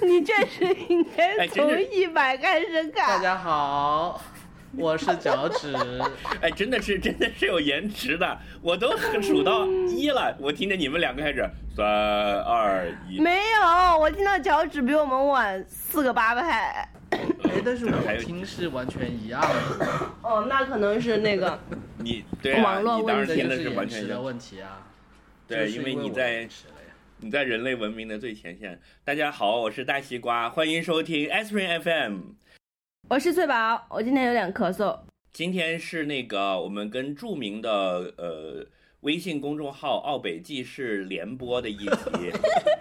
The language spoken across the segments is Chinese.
你确实应该从一百开始大。家好，我是脚趾。哎，真的是真的是有延迟的，我都数到一了，我听着你们两个开始三二一，没有，我听到脚趾比我们晚四个八拍。哎，但是我听是完全一样的，哦，那可能是那个，你对啊，网络你当然问题听的问题啊。对，因为你在你在人类文明的最前线。大家好，我是大西瓜，欢迎收听 Aspirin FM。我是翠宝，我今天有点咳嗽。今天是那个我们跟著名的呃微信公众号“奥北纪事”联播的一集，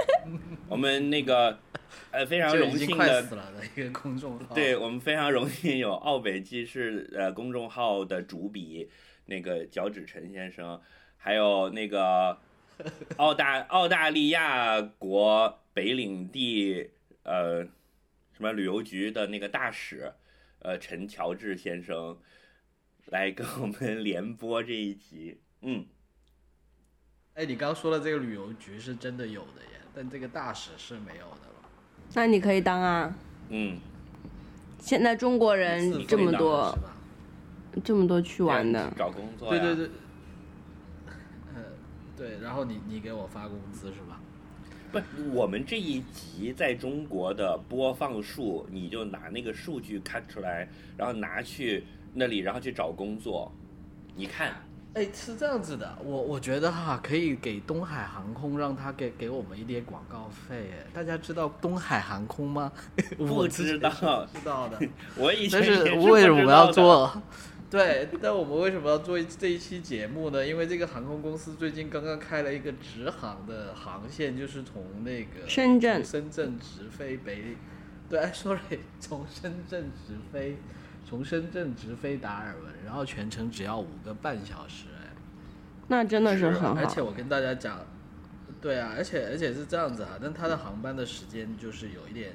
我们那个呃非常这已经荣幸的快死了的一个公众号。对我们非常荣幸有奥北纪事呃公众号的主笔那个脚趾陈先生，还有那个 澳大澳大利亚国北领地呃什么旅游局的那个大使呃陈乔治先生来跟我们联播这一集，嗯，哎，你刚刚说的这个旅游局是真的有的耶，但这个大使是没有的了。那你可以当啊，嗯，现在中国人这么多？这么多去玩的，找工作呀对对对。呃，对，然后你你给我发工资是吧？不，我们这一集在中国的播放数，你就拿那个数据看出来，然后拿去那里，然后去找工作。你看，哎，是这样子的，我我觉得哈，可以给东海航空让他给给我们一点广告费。哎，大家知道东海航空吗？不我知道知道的。我以前但是为什么要？做？对，但我们为什么要做这一期节目呢？因为这个航空公司最近刚刚开了一个直航的航线，就是从那个深圳深圳直飞北，对哎，sorry，从深圳直飞，从深圳直飞达尔文，然后全程只要五个半小时，哎，那真的是很好。而且我跟大家讲，对啊，而且而且是这样子啊，但它的航班的时间就是有一点，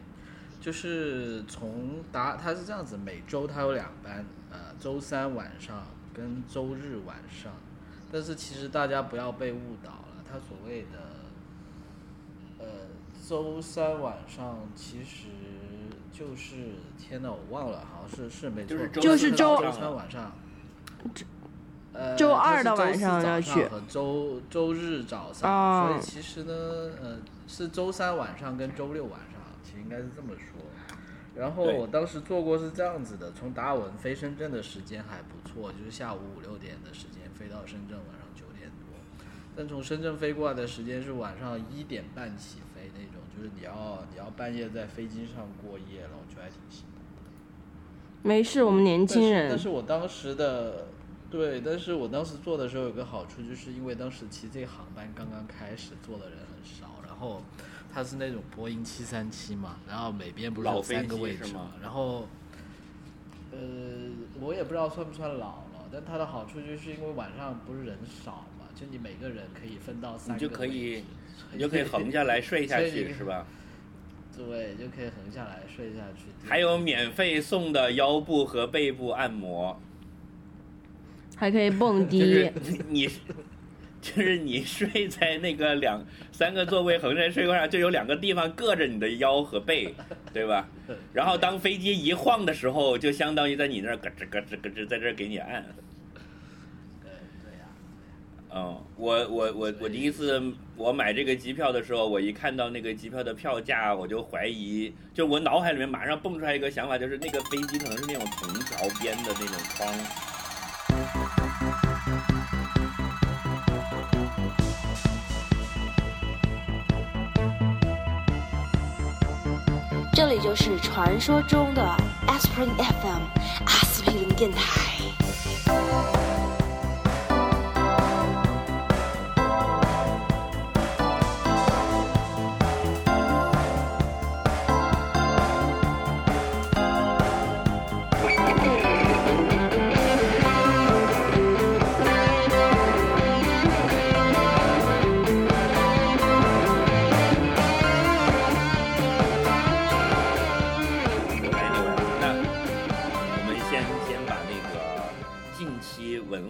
就是从达它是这样子，每周它有两班，呃，周三晚上跟周日晚上，但是其实大家不要被误导了，它所谓的，呃，周三晚上其实就是天呐，我忘了，好像是是没错，就是周周周三晚上。呃，周二的晚上要去和周周日早上，哦所以其实呢，呃，是周三晚上跟周六晚上，其实应该是这么说。然后我当时做过是这样子的，从达尔文飞深圳的时间还不错，就是下午五六点的时间飞到深圳，晚上九点多。但从深圳飞过来的时间是晚上一点半起飞那种，就是你要你要半夜在飞机上过夜了，我觉得还挺辛苦的。没事，我们年轻但是人但是我当时的对，但是我当时做的时候有个好处，就是因为当时其实这个航班刚刚开始，坐的人很少，然后它是那种波音七三七嘛，然后每边不是有三个位置嘛，然后呃，我也不知道算不算老了，但它的好处就是因为晚上不是人少嘛，就你每个人可以分到三你个位置，就可以，你就可以横下来睡下去是吧？对，就可以横下来睡下去。还有免费送的腰部和背部按摩，还可以蹦就迪是，你。就是你睡在那个两三个座位横着睡过上，就有两个地方硌着你的腰和背，对吧？然后当飞机一晃的时候，就相当于在你那儿咯吱咯吱咯吱，在这儿给你按。对对呀、嗯，我我我我第一次我买这个机票的时候，我一看到那个机票的票价，我就怀疑，就我脑海里面马上蹦出来一个想法，就是那个飞机可能是那种藤条编的那种窗。里就是传说中的 Aspirin FM 阿司匹林电台。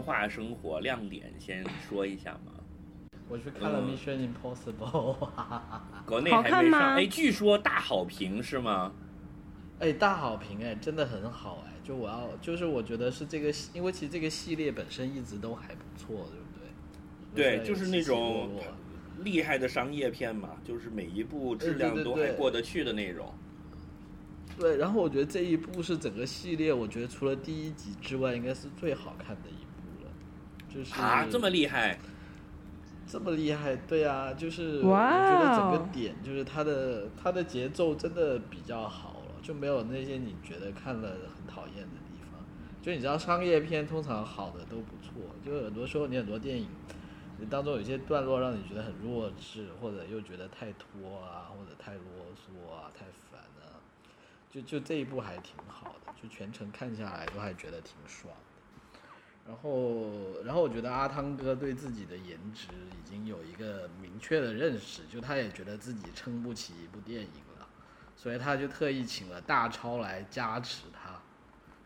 化生活亮点先说一下嘛。我去看了《嗯 Mission Impossible 》国内还没上，哎，据说大好评是吗？哎，大好评哎，真的很好哎。就我要，就是我觉得是这个，因为其实这个系列本身一直都还不错，对不对？对，就是那种厉害的商业片嘛，就是每一部质量都还过得去的那种。对，然后我觉得这一部是整个系列，我觉得除了第一集之外，应该是最好看的一。就是啊，这么厉害！这么厉害，对啊，就是我哇觉得整个哦点就是它的它的节奏真的比较好了，就没有那些你觉得看了很讨厌的地方。就你知道商业片通常好的都不错，就很多时候你很多电影，你当中有一些段落让你觉得很弱智，或者又觉得太拖啊，或者太啰嗦啊，太烦啊。就就这一部还挺好的，就全程看下来都还觉得挺爽的。然后，然后我觉得阿汤哥对自己的颜值已经有一个明确的认识，就他也觉得自己撑不起一部电影了，所以他就特意请了大超来加持他，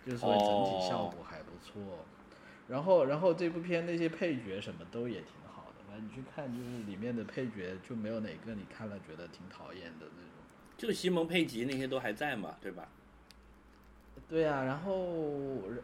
就是所以整体效果还不错。然后，然后这部片那些配角什么都也挺好的，反正你去看就是里面的配角就没有哪个你看了觉得挺讨厌的那种。就西蒙佩吉那些都还在嘛，对吧？对啊，然后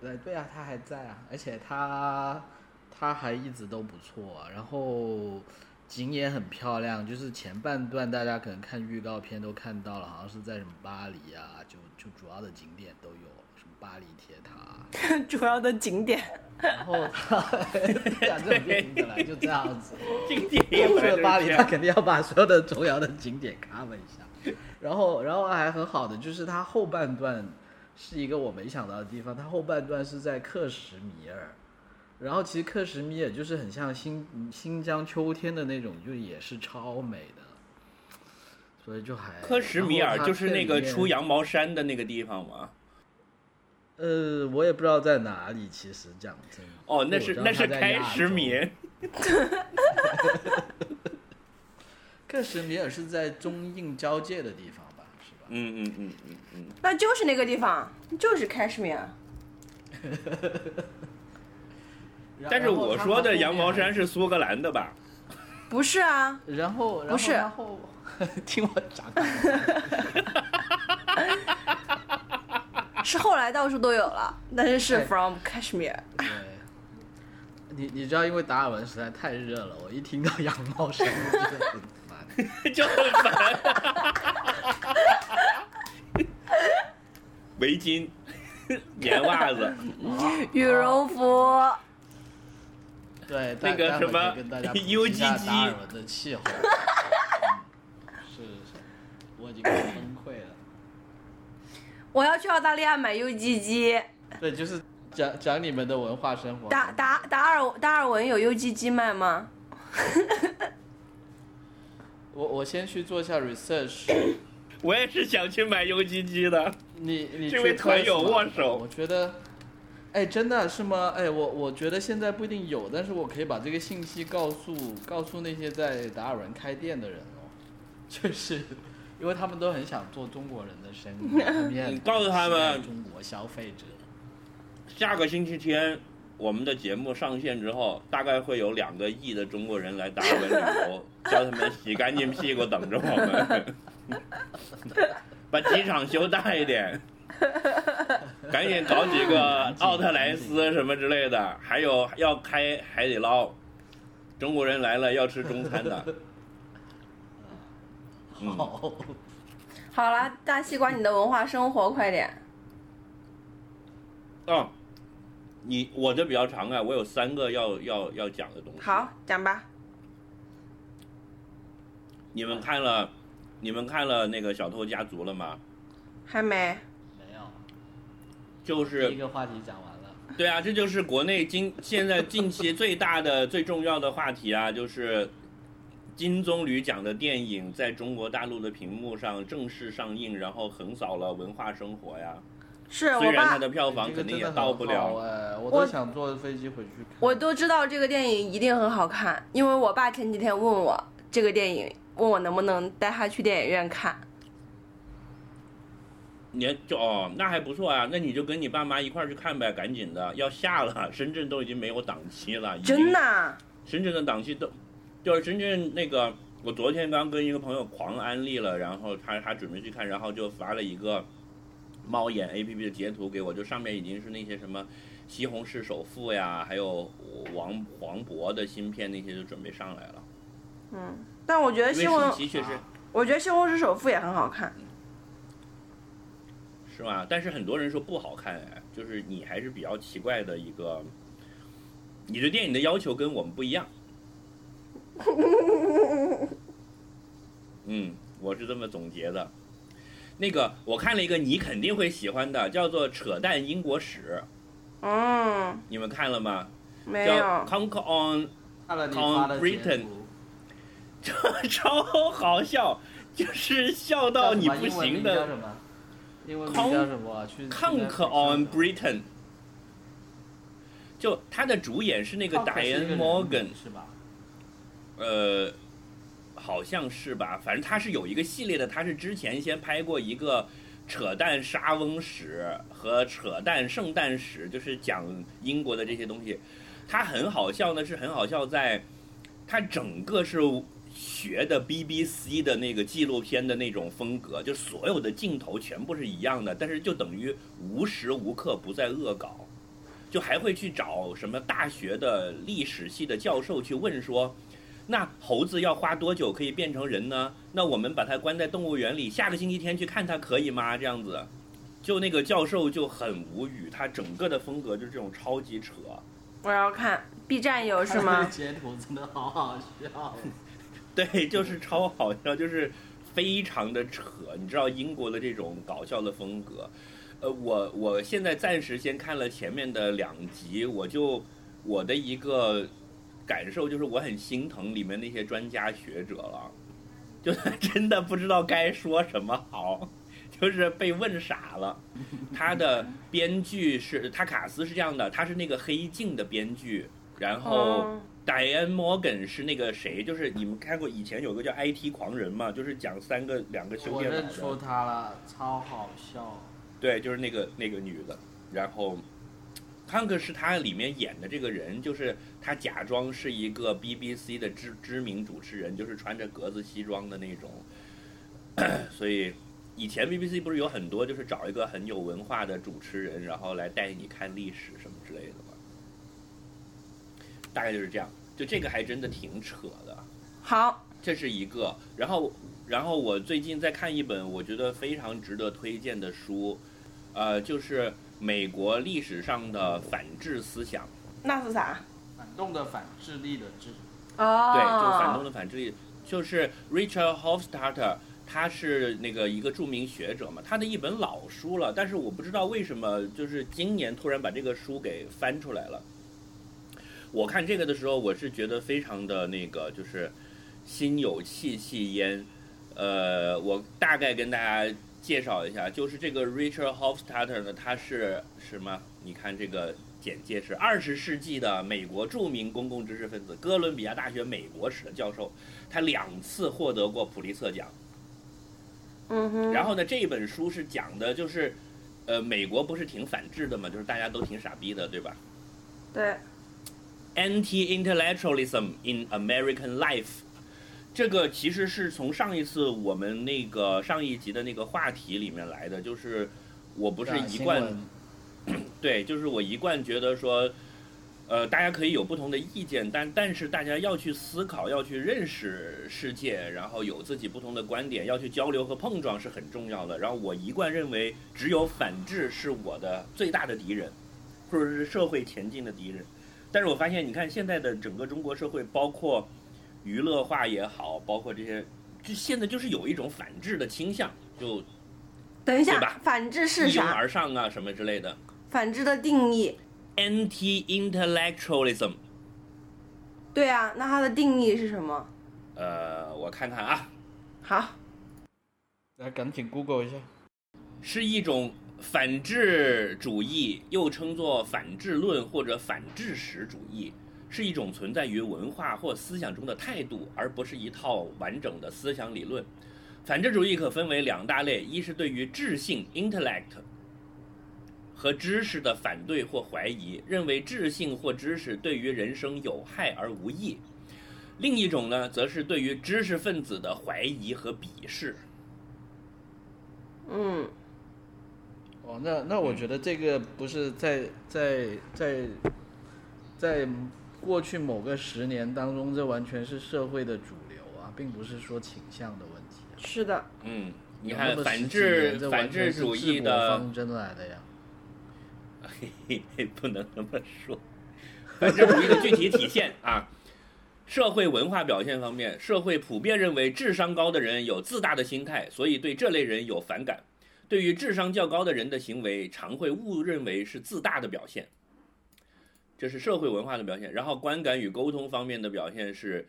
呃，对啊，他还在啊，而且他他还一直都不错啊，然后景也很漂亮，就是前半段大家可能看预告片都看到了，好像是在什么巴黎啊，就就主要的景点都有，什么巴黎铁塔，主要的景点。然后他 讲这种电影本来就这样子，景点也去了巴黎，他肯定要把所有的重要的景点 cover 一下。然后，然后还很好的就是他后半段是一个我没想到的地方，它后半段是在克什米尔，然后其实克什米尔就是很像新新疆秋天的那种，就也是超美的，所以就还克什米尔就是那个出羊毛衫的那个地方吗。呃，我也不知道在哪里，其实讲真哦，那是那是开什米，克什米尔是在中印交界的地方？嗯嗯嗯嗯嗯，那就是那个地方，就是开什米尔。但是我说的羊毛衫，是苏格兰的吧？不是啊，然后然后不是然后 听我讲，是后来到处都有了，但是是哎 from Kashmir。对，你你知道，因为达尔文实在太热了，我一听到羊毛衫我 就很烦。围巾、棉袜子，羽绒服，对，那个什么可以跟大家普及 UGG 一下达尔文的气候。是是是，我已经快崩溃了。我要去澳大利亚买 UGG。对，就是讲讲你们的文化生活。达达达尔达尔文有 UGG 卖吗？我我先去做一下 research。我也是想去买 UGG 的。你你这位团友握手我觉得，哎，真的是吗？哎，我我觉得现在不一定有，但是我可以把这个信息告诉告诉那些在达尔文开店的人哦，就是因为他们都很想做中国人的生意，他们也你告诉他们中国消费者。下个星期天，我们的节目上线之后，大概会有两个亿的中国人来达尔文旅游，叫他们洗干净屁股等着我们，把机场修大一点，赶紧搞几个奥特莱斯什么之类的，还有要开海底捞，中国人来了要吃中餐的。嗯。好，好了，大西瓜，你的文化生活，快点。哦，你我这比较长啊，我有三个要要要讲的东西。好，讲吧。你们看了，你们看了那个《小偷家族》了吗？还没。没有，第一就是个话题讲完了。对啊，这就是国内今 现在近期最大的、最重要的话题啊，就是金棕榈奖的电影在中国大陆的屏幕上正式上映，然后横扫了文化生活呀。是我爸，虽然它的票房肯定也到不了，哎，我我都想坐飞机回去看。我都知道这个电影一定很好看，因为我爸前几天问我这个电影，问我能不能带他去电影院看。你就哦，那还不错啊，那你就跟你爸妈一块儿去看呗，赶紧的，要下了，深圳都已经没有档期了，真的啊？深圳的档期都就是深圳那个，我昨天刚跟一个朋友狂安利了，然后他他准备去看，然后就发了一个猫眼 A P P 的截图给我，就上面已经是那些什么西红柿首富呀，还有王黄渤的芯片那些就准备上来了。嗯，但我觉得西红柿，确实啊我觉得西红柿首富也很好看。是吗？但是很多人说不好看哎，就是你还是比较奇怪的一个，你对电影的要求跟我们不一样。嗯，我是这么总结的。那个我看了一个你肯定会喜欢的，叫做《扯淡英国史》，嗯，你们看了吗？没叫有。Conquer on，看了你发的截 Britain 图，超好笑，就是笑到你不行的。叫什么？英文名叫什么？去 Conquer on Britain，就他的主演是那个 Diane Morgan，是吧？呃，好像是吧，反正他是有一个系列的，他是之前先拍过一个扯淡沙翁史和扯淡圣诞史，就是讲英国的这些东西。他很好笑呢，是很好笑在，他整个是学的 BBC 的那个纪录片的那种风格，就所有的镜头全部是一样的，但是就等于无时无刻不在恶搞，就还会去找什么大学的历史系的教授去问说。那猴子要花多久可以变成人呢？那我们把它关在动物园里，下个星期天去看它可以吗？这样子，就那个教授就很无语，他整个的风格就是这种超级扯。我要看 B 站有是吗？截图真的好好笑。对，就是超好笑，就是非常的扯。你知道英国的这种搞笑的风格，呃，我我现在暂时先看了前面的两集，我就我的一个感受就是我很心疼里面那些专家学者了，就是 真的不知道该说什么好。就是被问傻了，他的编剧是他卡斯是这样的，他是那个《黑镜》的编剧，然后哦，Diane Morgan 是那个谁？就是你们看过以前有个叫 IT 狂人嘛，就是讲三个两个修我电脑认出的，他了，超好笑。对，就是那个那个女的。然后康克是他里面演的这个人，就是他假装是一个 BBC 的知知名主持人，就是穿着格子西装的那种。所以以前 BBC 不是有很多就是找一个很有文化的主持人，然后来带你看历史什么之类的嘛。大概就是这样，就这个还真的挺扯的。好，这是一个。然后，然后我最近在看一本我觉得非常值得推荐的书，呃，就是美国历史上的反智思想。那是啥？反动的反，智力的智。哦，对，就是反动的反智力，就是 Richard Hofstadter，他是那个一个著名学者嘛，他的一本老书了，但是我不知道为什么，就是今年突然把这个书给翻出来了。我看这个的时候，我是觉得非常的那个，就是心有戚戚焉。呃，我大概跟大家介绍一下，就是这个 Richard Hofstadter 呢，他是什么？你看这个简介是二十世纪的美国著名公共知识分子，哥伦比亚大学美国史的教授，他两次获得过普利策奖。嗯哼，然后呢，这本书是讲的就是，呃，美国不是挺反制的嘛，就是大家都挺傻逼的，对吧对，？Anti-intellectualism in American Life，这个其实是从上一次我们那个上一集的那个话题里面来的，就是我不不是一贯 对，就是我一贯觉得说，呃，大家可以有不同的意见，但但是大家要去思考，要去认识世界，然后有自己不同的观点，要去交流和碰撞是很重要的。然后我一贯认为，只有反制是我的最大的敌人，或者是社会前进的敌人。但是我发现，你看现在的整个中国社会，包括娱乐化也好，包括这些，就现在就是有一种反制的倾向，就等一下对吧，反制是一拥？而上啊什么之类的。反制的定义，Anti-intellectualism，对啊，那它的定义是什么？呃，我看看啊，好，来赶紧 Google 一下。是一种反智主义，又称作反智论或者反智史主义，是一种存在于文化或思想中的态度，而不是一套完整的思想理论。反智主义可分为两大类，一是对于智性 （intellect） 和知识的反对或怀疑，认为智性或知识对于人生有害而无益；另一种呢，则是对于知识分子的怀疑和鄙视。嗯，哦，那那我觉得这个不是在在在在过去某个十年当中，这完全是社会的主流啊，并不是说倾向的问题、啊。是的，嗯，你看反制反制主义的方针来的呀。嘿嘿嘿，不能这么说。反智主义的具体体现啊，社会文化表现方面，社会普遍认为智商高的人有自大的心态，所以对这类人有反感。对于智商较高的人的行为，常会误认为是自大的表现，这是社会文化的表现。然后观感与沟通方面的表现是，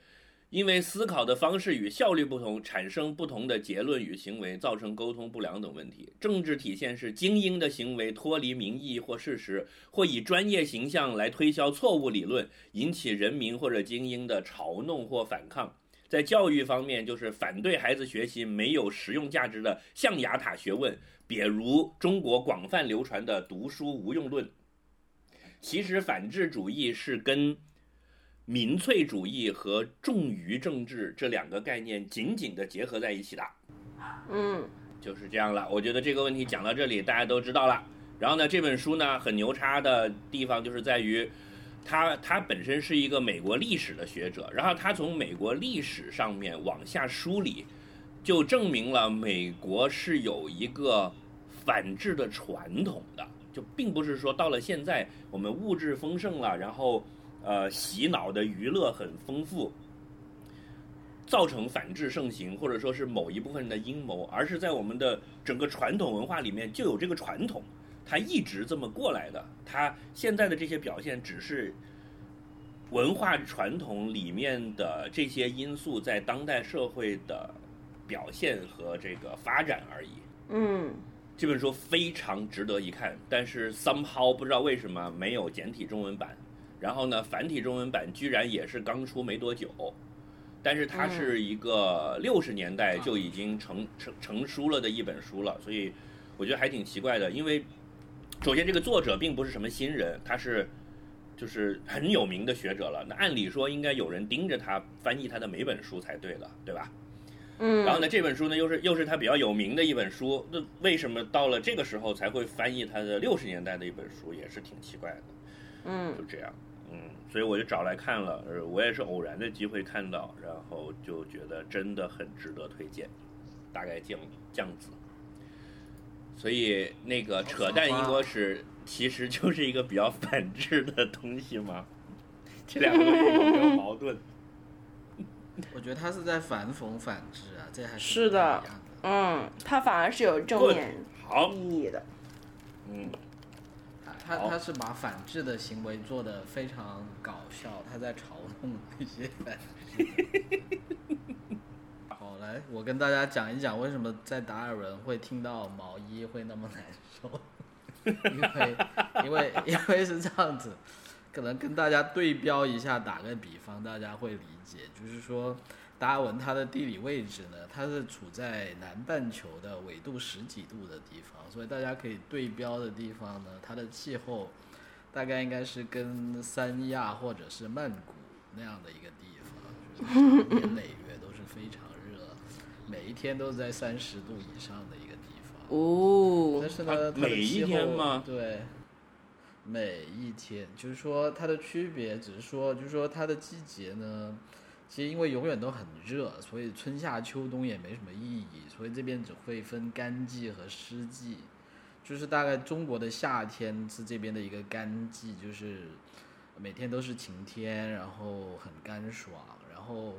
因为思考的方式与效率不同，产生不同的结论与行为，造成沟通不良等问题。政治体现是精英的行为脱离民意或事实，或以专业形象来推销错误理论，引起人民或者精英的嘲弄或反抗。在教育方面，就是反对孩子学习没有实用价值的象牙塔学问，比如中国广泛流传的“读书无用论”。其实，反智主义是跟民粹主义和重于政治这两个概念紧紧的结合在一起的。嗯就是这样了。我觉得这个问题讲到这里，大家都知道了。然后呢，这本书呢很牛叉的地方就是在于，他他本身是一个美国历史的学者，然后他从美国历史上面往下梳理，就证明了美国是有一个反制的传统的，就并不是说到了现在我们物质丰盛了，然后呃洗脑的娱乐很丰富，造成反制盛行，或者说是某一部分人的阴谋，而是在我们的整个传统文化里面就有这个传统，它一直这么过来的。它现在的这些表现只是文化传统里面的这些因素在当代社会的表现和这个发展而已。嗯这本书非常值得一看，但是 somehow 不知道为什么没有简体中文版，然后呢，繁体中文版居然也是刚出没多久，但是它是一个六十年代就已经成成成书了的一本书了，所以我觉得还挺奇怪的，因为首先这个作者并不是什么新人，他是就是很有名的学者了，那按理说应该有人盯着他翻译他的每本书才对的，对吧？嗯，然后呢，这本书呢又是又是他比较有名的一本书，那为什么到了这个时候才会翻译他的六十年代的一本书，也是挺奇怪的。嗯就这样，嗯，所以我就找来看了，呃，我也是偶然的机会看到，然后就觉得真的很值得推荐，大概这样这样子。所以那个扯淡英国史其实就是一个比较反智的东西嘛？这两个东西有没有矛盾？我觉得他是在反讽反制啊，这还是的不太一样的。嗯，他反而是有正面好，意义的。嗯，他他他是把反制的行为做得非常搞笑，他在嘲弄那些反制。好，来，我跟大家讲一讲为什么在达尔文会听到毛衣会那么难受，因为因为因为是这样子，可能跟大家对标一下，打个比方，大家会理解，就是说。达尔文它的地理位置呢，它是处在南半球的纬度十几度的地方，所以大家可以对标的地方呢，它的气候大概应该是跟三亚或者是曼谷那样的一个地方，就是长年累月都是非常热，每一天都是在三十度以上的一个地方。哦但，是呢，啊它每一天吗对，每一天，就是说它的区别，只是说，就是说它的季节呢，其实因为永远都很热，所以春夏秋冬也没什么意义，所以这边只会分干季和湿季。就是大概中国的夏天是这边的一个干季，就是每天都是晴天，然后很干爽，然后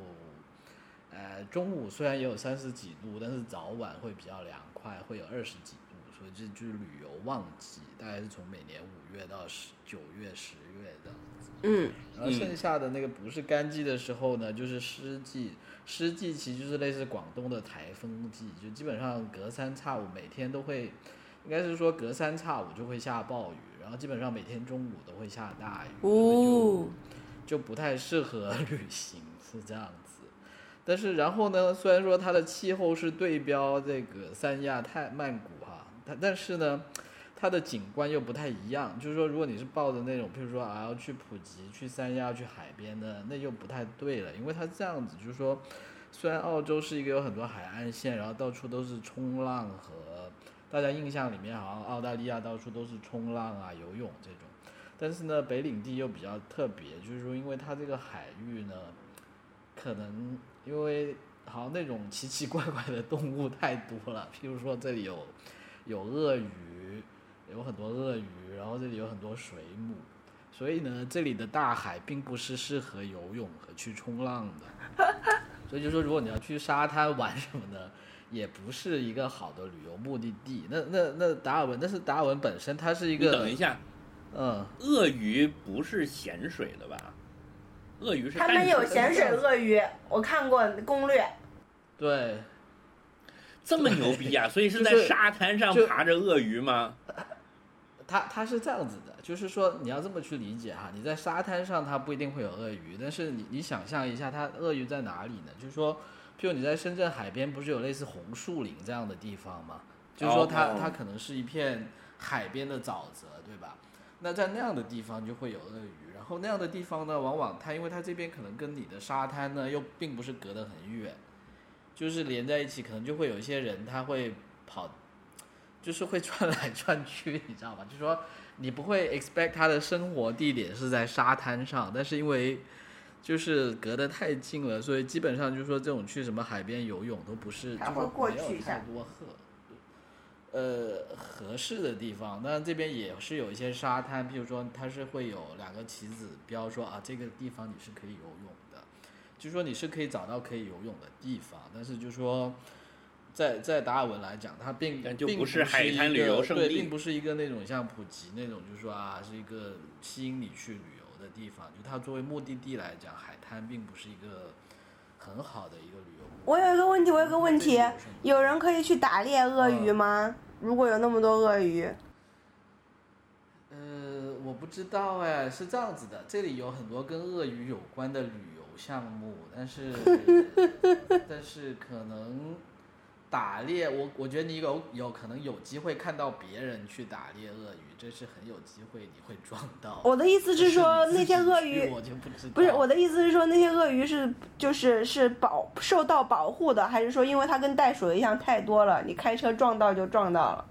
呃中午虽然也有三十几度，但是早晚会比较凉快，会有二十几，所以这就是旅游旺季，大概是从每年五月到十九月、十月这样子。嗯然后剩下的那个不是干季的时候呢，就是湿季。湿季其实就是类似广东的台风季，就基本上隔三差五每天都会，应该是说隔三差五就会下暴雨，然后基本上每天中午都会下大雨，哦就就不太适合 旅行，是这样子。但是然后呢，虽然说它的气候是对标这个三亚、泰曼谷哈，但但是呢，它的景观又不太一样。就是说，如果你是抱着那种，譬如说啊要去普吉、去三亚、去海边的，那又不太对了，因为它这样子，就是说，虽然澳洲是一个有很多海岸线，然后到处都是冲浪和大家印象里面好像澳大利亚到处都是冲浪啊、游泳这种，但是呢，北领地又比较特别，就是说，因为它这个海域呢，可能因为好像那种奇奇怪怪的动物太多了，譬如说这里有有鳄鱼，有很多鳄鱼，然后这里有很多水母，所以呢，这里的大海并不是适合游泳和去冲浪的。所以就说，如果你要去沙滩玩什么的，也不是一个好的旅游目的地。那那那达尔文，但是达尔文本身它是一个，等一下，嗯，鳄鱼不是咸水的吧？鳄鱼是他淡水的们有咸水鳄鱼，我看过攻略。对，这么牛逼啊！所以是在沙滩上爬着鳄鱼吗？它它是这样子的，就是说你要这么去理解哈，你在沙滩上它不一定会有鳄鱼，但是你你想象一下，它鳄鱼在哪里呢？就是说，譬如你在深圳海边，不是有类似红树林这样的地方吗？就是说它哦它可能是一片海边的沼泽，对吧？那在那样的地方就会有鳄鱼，然后那样的地方呢，往往它因为它这边可能跟你的沙滩呢又并不是隔得很远，就是连在一起，可能就会有一些人他会跑，就是会转来转去，你知道吧？就是说你不会 expect 他的生活地点是在沙滩上，但是因为就是隔得太近了，所以基本上就是说这种去什么海边游泳都不是，他会就是说没有过去一下太多合呃合适的地方。当然这边也是有一些沙滩，譬如说它是会有两个旗子标说啊这个地方你是可以游泳的，就是说你是可以找到可以游泳的地方，但是就是说。在在达尔文来讲，它并但就并不不是海滩旅游胜对，地并不是一个那种像普吉那种，就是说啊，是一个吸引你去旅游的地方。就它作为目的地来讲，海滩并不是一个很好的一个旅游。我有一个问题，我有个问题有人可以去打猎鳄鱼吗？如果有那么多鳄鱼，呃，我不知道哎，是这样子的，这里有很多跟鳄鱼有关的旅游项目，但是 但是可能打猎，我我觉得你有有可能有机会看到别人去打猎鳄鱼，这是很有机会你会撞到。我的意思是说那些鳄鱼我就不知道。不是我的意思是说那些鳄鱼是就是是保受到保护的，还是说因为它跟袋鼠一样太多了，你开车撞到就撞到了？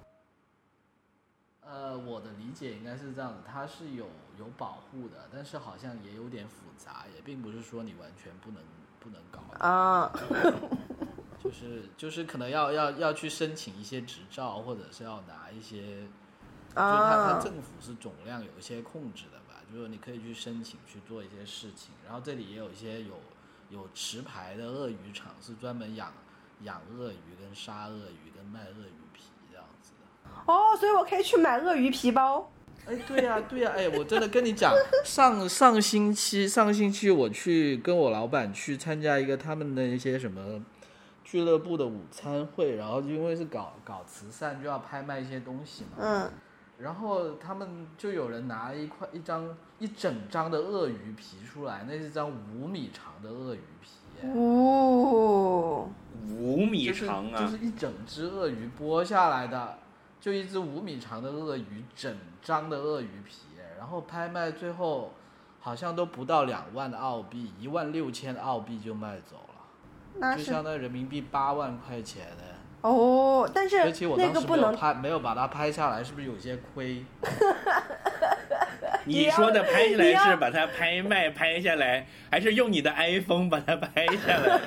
呃，我的理解应该是这样子，它是有有保护的，但是好像也有点复杂，也并不是说你完全不能不能搞。啊，就是就是可能要要要去申请一些执照，或者是要拿一些，就是它它啊，政府是总量有一些控制的吧，就是你可以去申请去做一些事情，然后这里也有一些有有持牌的鳄鱼场，是专门养养鳄鱼跟杀鳄鱼跟卖鳄鱼皮这样子的。哦，所以我可以去买鳄鱼皮包。哎，对呀、对呀、哎，我真的跟你讲，上上星期上星期我去跟我老板去参加一个他们的一些什么俱乐部的午餐会，然后就因为是搞搞慈善，就要拍卖一些东西嘛。嗯，然后他们就有人拿了一块一张一整张的鳄鱼皮出来，那是张五米长的鳄鱼皮，哦，五米就是长啊！就是一整只鳄鱼剥下来的，就一只五米长的鳄鱼，整张的鳄鱼皮，然后拍卖最后好像都不到两万的澳币，一万六千澳币就卖走了，那就相当于人民币八万块钱呢。哦，但是而且我那当时没有个不能拍，没有把它拍下来，是不是有些亏？你说的拍下来是把它拍卖拍下来，还是用你的 iPhone 把它拍下来？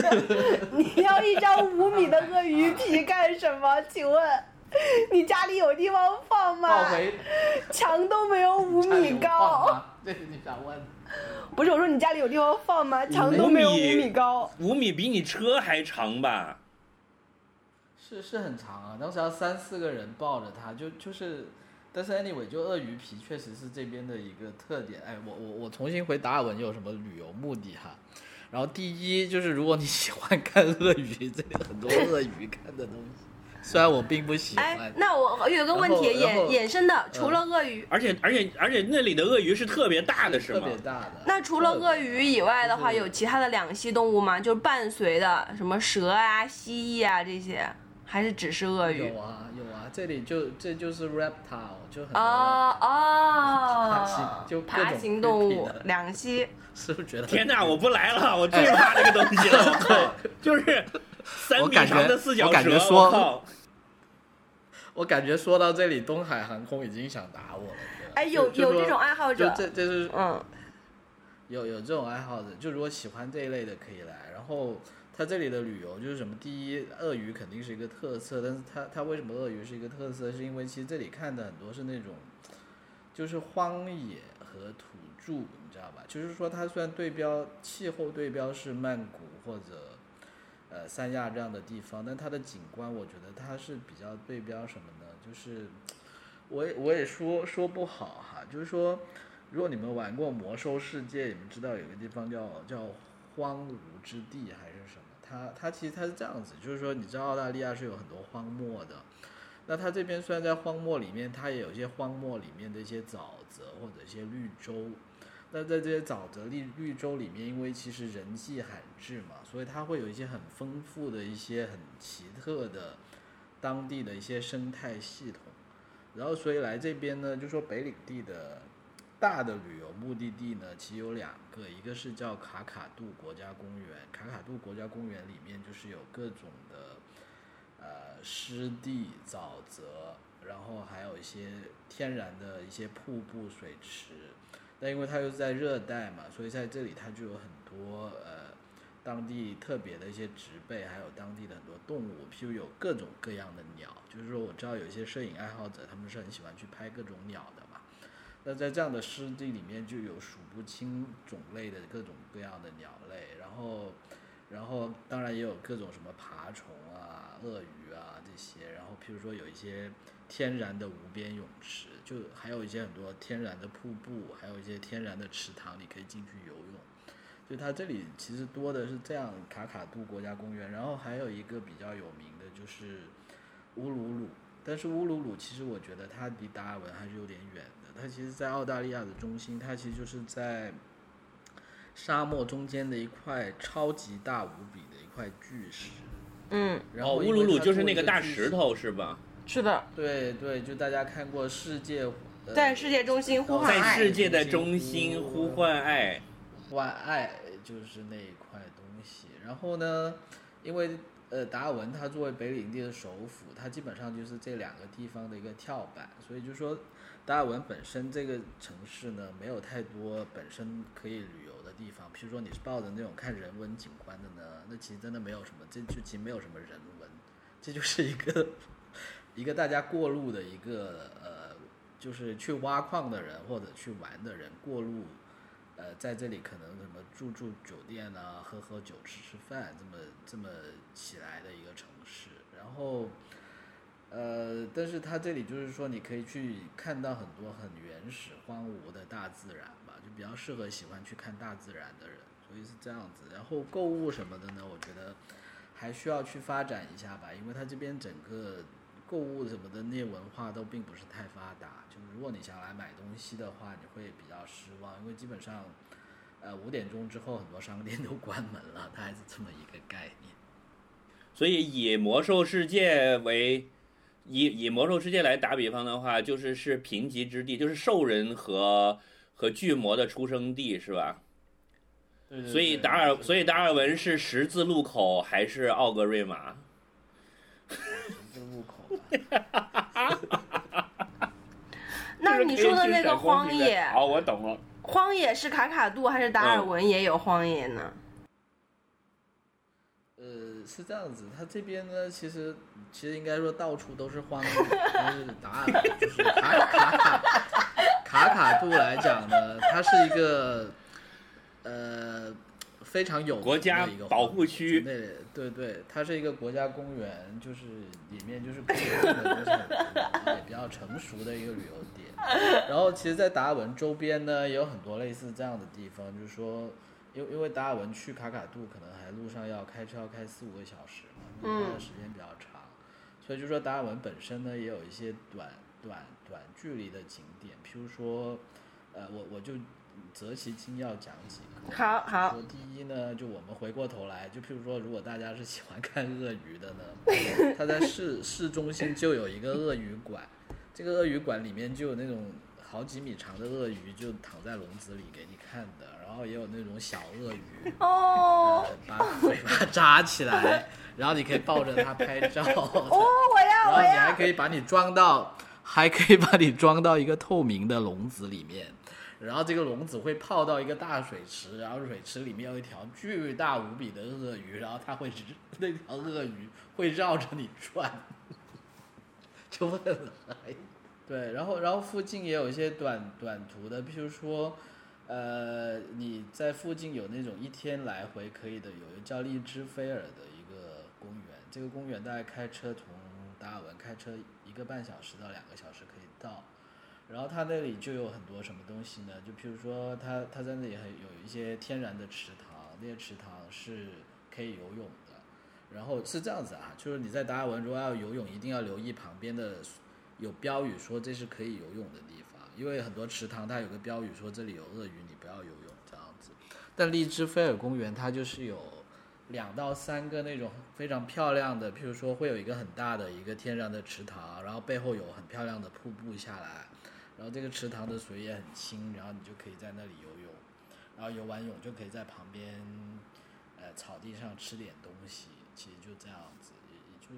你要一张五米的鳄鱼皮干什么？请问 你家里有地方放吗墙都没有五米高。。这是你想问？不是，我说你家里有地方放吗？墙都没有五米高。五米比你车还长吧？是是很长啊，当时要三四个人抱着它，就就是，但是 anyway，就鳄鱼皮确实是这边的一个特点。哎，我我我重新回达尔文有什么旅游目的哈？然后第一就是如果你喜欢看鳄鱼，这里很多鳄鱼看的东西，虽然我并不喜哎欢，。那我有个问题衍衍生的，除了鳄鱼，而且而且而且那里的鳄鱼是特别大的，是吗特别？大的。那除了鳄鱼以外的话，有其他的两栖动物吗？就是伴随的什么蛇啊、蜥蜴啊这些。还是只是鳄鱼有？啊有啊，这里就这就是 reptile，就很多哦爬行哦，就爬行动物，两栖。是不是觉得天哪，我不来了，我最怕这个东西了，我靠，就是三米我感觉长的四脚我感觉蛇，说我感觉说到这里，东海航空已经想打我了。哎，有有这种爱好者，就这这是嗯，有有这种爱好者，就如果喜欢这一类的可以来。然后它这里的旅游就是什么？第一，鳄鱼肯定是一个特色，但是它它为什么鳄鱼是一个特色？是因为其实这里看的很多是那种，就是荒野和土著，你知道吧？就是说它虽然对标气候对标是曼谷或者呃三亚这样的地方，但它的景观我觉得它是比较对标什么呢？就是我也我也说说不好哈，就是说。如果你们玩过《魔兽世界》，你们知道有个地方叫叫荒芜之地还是什么？它它其实它是这样子，就是说你知道澳大利亚是有很多荒漠的，那它这边虽然在荒漠里面，它也有一些荒漠里面的一些沼泽或者一些绿洲。那在这些沼泽绿绿洲里面，因为其实人迹罕至嘛，所以它会有一些很丰富的一些很奇特的当地的一些生态系统。然后所以来这边呢，就说北领地的大的旅游目的地呢，其实有两个，一个是叫卡卡杜国家公园。卡卡杜国家公园里面就是有各种的呃湿地、沼泽，然后还有一些天然的一些瀑布、水池。但因为它又是在热带嘛，所以在这里它就有很多呃当地特别的一些植被，还有当地的很多动物，譬如有各种各样的鸟。就是说，我知道有一些摄影爱好者，他们是很喜欢去拍各种鸟的嘛。那在这样的湿地里面，就有数不清种类的各种各样的鸟类，然后，然后当然也有各种什么爬虫啊、鳄鱼啊这些，然后譬如说有一些天然的无边泳池，就还有一些很多天然的瀑布，还有一些天然的池塘，你可以进去游泳。就它这里其实多的是这样卡卡杜国家公园，然后还有一个比较有名的就是乌鲁鲁，但是乌鲁鲁其实我觉得它离达尔文还是有点远的。它其实，在澳大利亚的中心，它其实就是在沙漠中间的一块超级大无比的一块巨石。嗯，哦，然后乌鲁鲁就是那个大石头是吧？是的，对对，就大家看过世界，呃、在世界中心呼唤在爱世界的中心呼唤爱，唤爱就是那一块东西。然后呢，因为呃达尔文它作为北领地的首府，它基本上就是这两个地方的一个跳板，所以就说达尔文本身这个城市呢，没有太多本身可以旅游的地方。譬如说你是抱着那种看人文景观的呢，那其实真的没有什么，这就其实没有什么人文，这就是一个一个大家过路的一个呃，就是去挖矿的人或者去玩的人过路。呃，在这里可能什么住住酒店啊，喝喝酒、吃吃饭，这么这么起来的一个城市。然后，呃，但是它这里就是说，你可以去看到很多很原始、荒芜的大自然吧，就比较适合喜欢去看大自然的人，所以是这样子。然后购物什么的呢，我觉得还需要去发展一下吧，因为它这边整个购物什么的那些文化都并不是太发达。就是如果你想来买东西的话，你会比较失望，因为基本上，呃，五点钟之后很多商店都关门了，它还是这么一个概念。所以以魔兽世界为以以魔兽世界来打比方的话，就是是贫瘠之地，就是兽人和和巨魔的出生地，是吧？对所以达尔，所以达尔文是十字路口还是奥格瑞玛？那你说的那个荒野，好，我懂了。荒野是卡卡杜还是达尔文也有荒野呢？呃，是这样子，它这边呢，其实其实应该说到处都是荒野，但是达尔就是卡卡卡卡卡杜来讲呢，它是一个呃非常有名的国家一个保护区对对对，它是一个国家公园，就是里面就是 也比较成熟的一个旅游点。然后其实，在达尔文周边呢，也有很多类似这样的地方，就是说。因为因为达尔文去卡卡杜可能还路上要开车要开四五个小时嘛，嗯花的时间比较长，所以就说达尔文本身呢也有一些短短短距离的景点，譬如说，呃，我我就择其精要讲几个。好好说第一呢，就我们回过头来，就譬如说，如果大家是喜欢看鳄鱼的呢，它在市市中心就有一个鳄鱼馆，这个鳄鱼馆里面就有那种好几米长的鳄鱼，就躺在笼子里给你看的，然后也有那种小鳄鱼，哦呃，把嘴巴扎起来，然后你可以抱着它拍照。哦，我要我然后你还，可以把你装到，还可以把你装到一个透明的笼子里面，然后这个笼子会泡到一个大水池，然后水池里面有一条巨大无比的鳄鱼，然后它会 那条鳄鱼会绕着你转，就问了，哎对，然后然后附近也有一些短短途的，譬如说。呃，你在附近有那种一天来回可以的，有一个叫荔枝菲尔的一个公园。这个公园大概开车从达尔文开车一个半小时到两个小时可以到。然后它那里就有很多什么东西呢？就譬如说它它在那里还有一些天然的池塘，那些池塘是可以游泳的。然后是这样子啊，就是你在达尔文如果要游泳，一定要留意旁边的有标语说这是可以游泳的地方，因为很多池塘它有个标语说这里有鳄鱼，你不要游泳这样子。但荔枝菲尔公园它就是有两到三个那种非常漂亮的，譬如说会有一个很大的一个天然的池塘，然后背后有很漂亮的瀑布下来，然后这个池塘的水也很清，然后你就可以在那里游泳，然后游完泳就可以在旁边呃草地上吃点东西，其实就这样子，也也就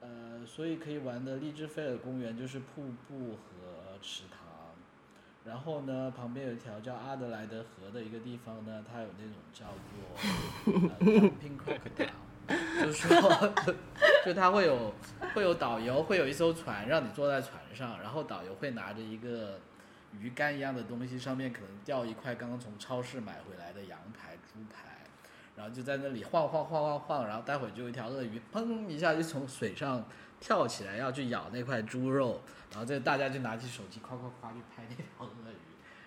呃，所以可以玩的荔枝菲尔公园就是瀑布和池塘。然后呢，旁边有一条叫阿德莱德河的一个地方呢，它有那种叫做呃 jumping crocodile，就是说，就他会有会有导游，会有一艘船让你坐在船上，然后导游会拿着一个鱼竿一样的东西，上面可能吊一块刚刚从超市买回来的羊排、猪排，然后就在那里晃晃晃晃晃，然后待会就有一条鳄鱼，砰一下就从水上跳起来要去咬那块猪肉，然后这大家就拿起手机夸夸夸去拍那条鳄鱼，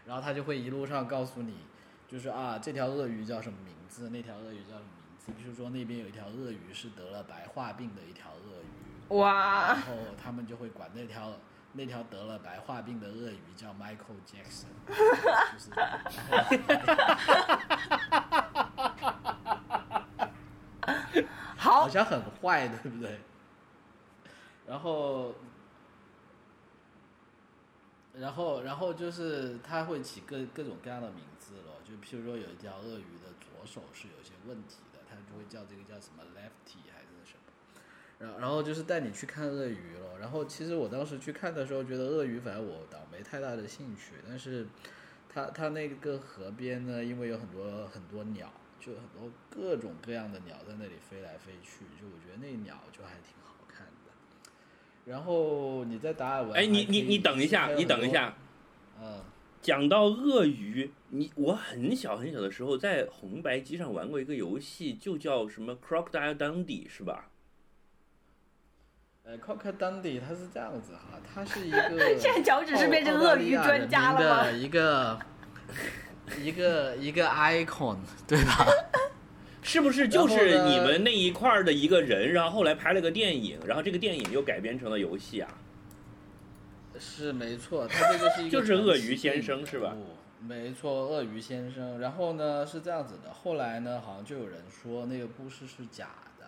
然后他就会一路上告诉你，就是啊这条鳄鱼叫什么名字，那条鳄鱼叫什么，比如说那边有一条鳄鱼是得了白化病的一条鳄鱼，哇然，后他们就会管那条那条得了白化病的鳄鱼叫 Michael Jackson，就是好好，像很坏，对不对？然后，然后，然后就是它会起各各种各样的名字咯，就譬如说有一条鳄鱼的左手是有些问题会叫这个叫什么 lefty 还是什么。然后然后就是带你去看鳄鱼了。然后其实我当时去看的时候，觉得鳄鱼反正我倒没太大的兴趣，但是它它那个河边呢，因为有很多很多鸟，就很多各种各样的鸟在那里飞来飞去，就我觉得那鸟就还挺好看的。然后你在达尔文，哎，你你你等一下，你等一，下。嗯，讲到鳄鱼，你我很小很小的时候在红白机上玩过一个游戏，就叫什么 Crocodile Dundee 是吧？呃，Crocodile Dundee 它是这样子哈，它是一个 现在脚趾是变成鳄鱼专家了吗一个 一个一个 icon，对吧？是不是就是你们那一块儿的一个人，然后后来拍了个电影，然后这个电影又改编成了游戏啊？是没错，他这个是一个就是鳄鱼先生是吧人物？没错，鳄鱼先生。然后呢是这样子的，后来呢好像就有人说那个故事是假的，